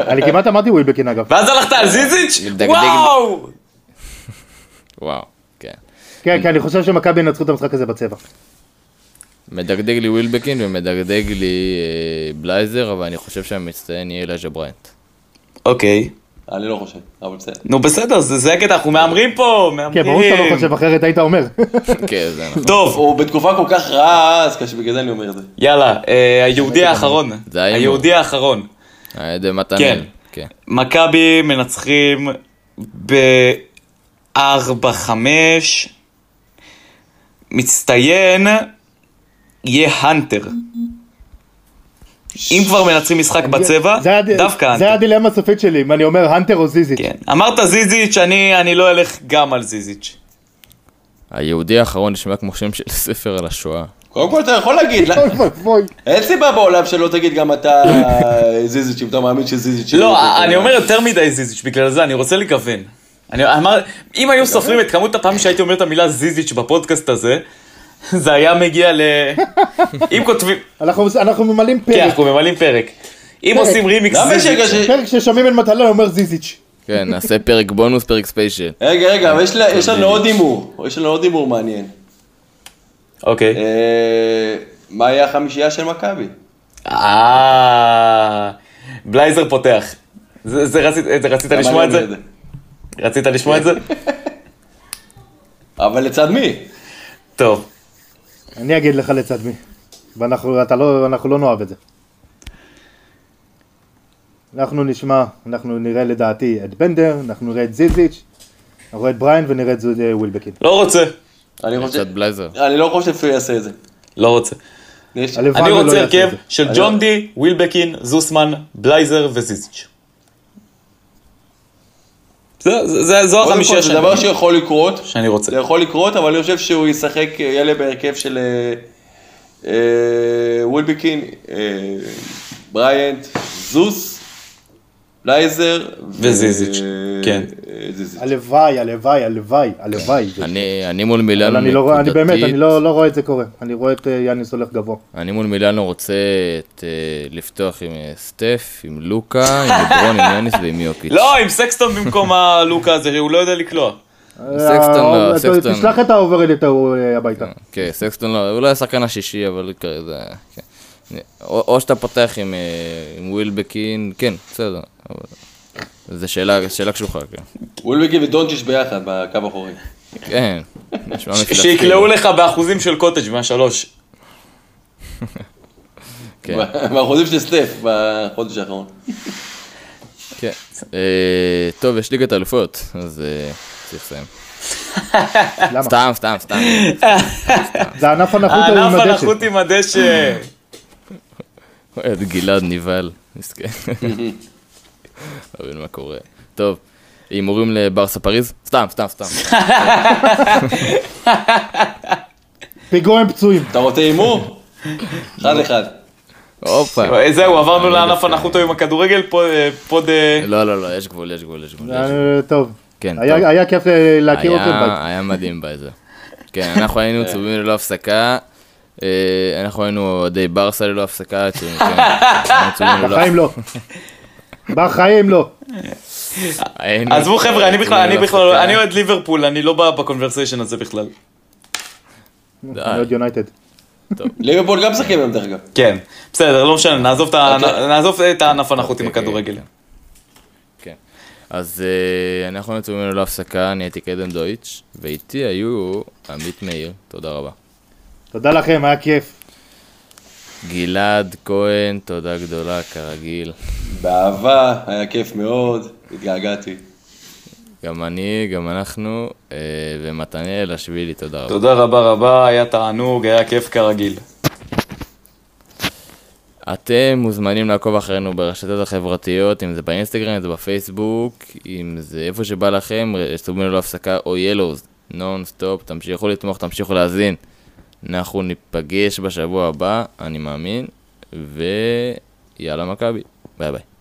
אני כמעט אמרתי ווילבקין אגב. ואז הלכת על זיזיץ'? וואו! וואו, כן. כן, כי אני חושב שמכבי ינצחו את המשחק הזה בצבע. מדגדג לי ווילבקין ומדגדג לי אה, בלייזר, אבל אני חושב שהמצטיין יהיה אלייז'ה בריינט. אוקיי. אני לא חושב, אבל בסדר. נו בסדר, זה זה הקטע, אנחנו מהמרים פה, כן, מהמרים. ברור שאתה לא חושב אחרת, היית אומר. <laughs> כן, זה נכון. טוב, הוא בתקופה כל כך רעה, אז קשה, בגלל זה אני אומר את זה. יאללה, אה, היהודי האחרון. זה ההימור. היהודי האחרון. היה די מתנאל. כן. כן. מכבי מנצחים ב-4-5. מצטיין יהיה הנטר. אם כבר מנצחים משחק בצבע, זה דווקא זה הנטר. הדילמה הסופית שלי, אם אני אומר הנטר או זיזיץ'. כן. אמרת זיזיץ', אני אני לא אלך גם על זיזיץ'. היהודי האחרון נשמע כמו שם של ספר על השואה. קודם כל אתה יכול להגיד, לא-. אין סיבה בעולם שלא תגיד גם אתה זיזיץ', אם אתה מאמין שזיזיץ'... לא, אני אומר יותר מדי זיזיץ', בגלל זה אני רוצה לגוון. אני אמר, אם היו סופרים את כמות הפעמים שהייתי אומר את המילה זיזיץ' בפודקאסט הזה, זה היה מגיע ל... אם כותבים... אנחנו אנחנו ממלאים כן, פרק, אנחנו ממלאים פרק. אם פרק. עושים רימיקס זיזיץ'. פרק ששומעים את מטלה אומר זיזיץ'. כן, נעשה פרק בונוס, פרק ספיישל. רגע, רגע, אבל יש לה- יש לנו עוד הימור. יש לנו עוד הימור מעניין. אוקיי. אה, מה יהיה החמישייה של מכבי? אה... בלייזר פותח. זה זה רצית זה רצית למה לשמוע את זה? רצית לשמוע את זה? אבל לצד מי? טוב. אני אגיד לך לצד מי. ואנחנו אתה לא, אנחנו לא נאהב את זה. אנחנו נשמע, אנחנו נראה לדעתי את בנדר, אנחנו נראה את זיזיץ', אנחנו נראה את בריין ונראה את זוד ווילבקין. לא רוצה. אני חושב... קצת בלייזר. אני לא חושב שהוא יעשה את זה. לא רוצה. אני רוצה הרכב את. של ג'ון די, ווילבקין, זוסמן, בלייזר וזיזיץ'. זה- זה- זו כל, החמישייה זה דבר שיכול לקרות. שאני רוצה. זה יכול לקרות, אבל אני חושב שהוא ישחק, יעלה בהרכב של אה, אה, ווילבקין, אה, בריינט, זוס, בלייזר וזיזיץ', כן. הלוואי, הלוואי, הלוואי, הלוואי. אני אני מול מילאנו אני לא רואה, אני באמת, נקודתית- אני לא לא רואה את זה קורה. אני רואה את אה, יאניס הולך גבוה. אני מול מילאנו רוצה את, אה, לפתוח עם אה, סטף, עם לוקה, עם לברון, עם יאניס ועם יוקיץ'. לא, עם סקסטון במקום הלוקה הזה, הוא לא יודע לקלוע. סקסטון לא, סקסטון. תשלח את ה overrated ההוא הביתה. כן, סקסטון לא, הוא לא השחקן השישי, אבל כזה... כן. או, או שאתה פותח עם, עם ווילבקין, כן, בסדר. אבל... זה שאלה, שאלה קשוחה, כן. ווילבקין ודונצ'יץ' ביחד בקו האחורי. כן, נשמע מפלצתי. שיקלעו לך באחוזים של קוטג' מהשלוש. כן, מהאחוזים של סטף בחודש האחרון. כן. אה, טוב, יש ליגת אלופות, אז אה, צריך לסיים. סתם, סתם, סתם. זה ענף הנחות עם הענף הדשא. הנחות עם הדשא. רואה את גלעד נבהל, מסכן. <laughs> לא מבין מה קורה. טוב, הימורים לברסה פריז? סתם, סתם, סתם. פיגוע עם פצועים. אתה רוצה הימור? אחד אחד. הופה. אה, זהו, עברנו לענף הנחות עם הכדורגל, פה- אה, פוד... אה, לא, לא, לא, יש גבול, יש גבול, יש גבול. אה, טוב. כן, היה- טוב. היה כיף אה, להכיר אתכם. ביי. היה, מדהים בזה. כן, אנחנו היינו צהובים ללא הפסקה. אה, אנחנו היינו אוהדי ברסה ללא הפסקה. כן. <laughs> בחיים לא. בחיים לא. עזבו חבר'ה, אני בכלל, אני בכלל. אני אוהד ליברפול, אני לא ב conversation הזה בכלל. אני עוד יונייטד. <laughs> ליברפול גם משחקים היום דרך אגב. כן, בסדר, לא משנה, נעזוב את ה- אוקיי. הענף הנחות עם אוקיי, הכדורגל. כן. אז אה, אנחנו היינו צהובים ללא הפסקה, אני הייתי קדם דויטש, ואיתי היו עמית מאיר, תודה רבה. תודה לכם, היה כיף. גלעד כהן, תודה גדולה, כרגיל. באהבה, היה כיף מאוד, התגעגעתי. גם אני, גם אנחנו, אה, ומתנאל השבילי, תודה רבה. תודה רבה רבה, היה תענוג, היה כיף כרגיל. אתם מוזמנים לעקוב אחרינו ברשתות החברתיות, אם זה באינסטגרם, אם זה בפייסבוק, אם זה איפה שבא לכם, סתומים ללא הפסקה או ילוז, נון סטופ, תמשיכו לתמוך, תמשיכו להאזין. אנחנו ניפגש בשבוע הבא, אני מאמין, ויאללה מכבי, ביי ביי.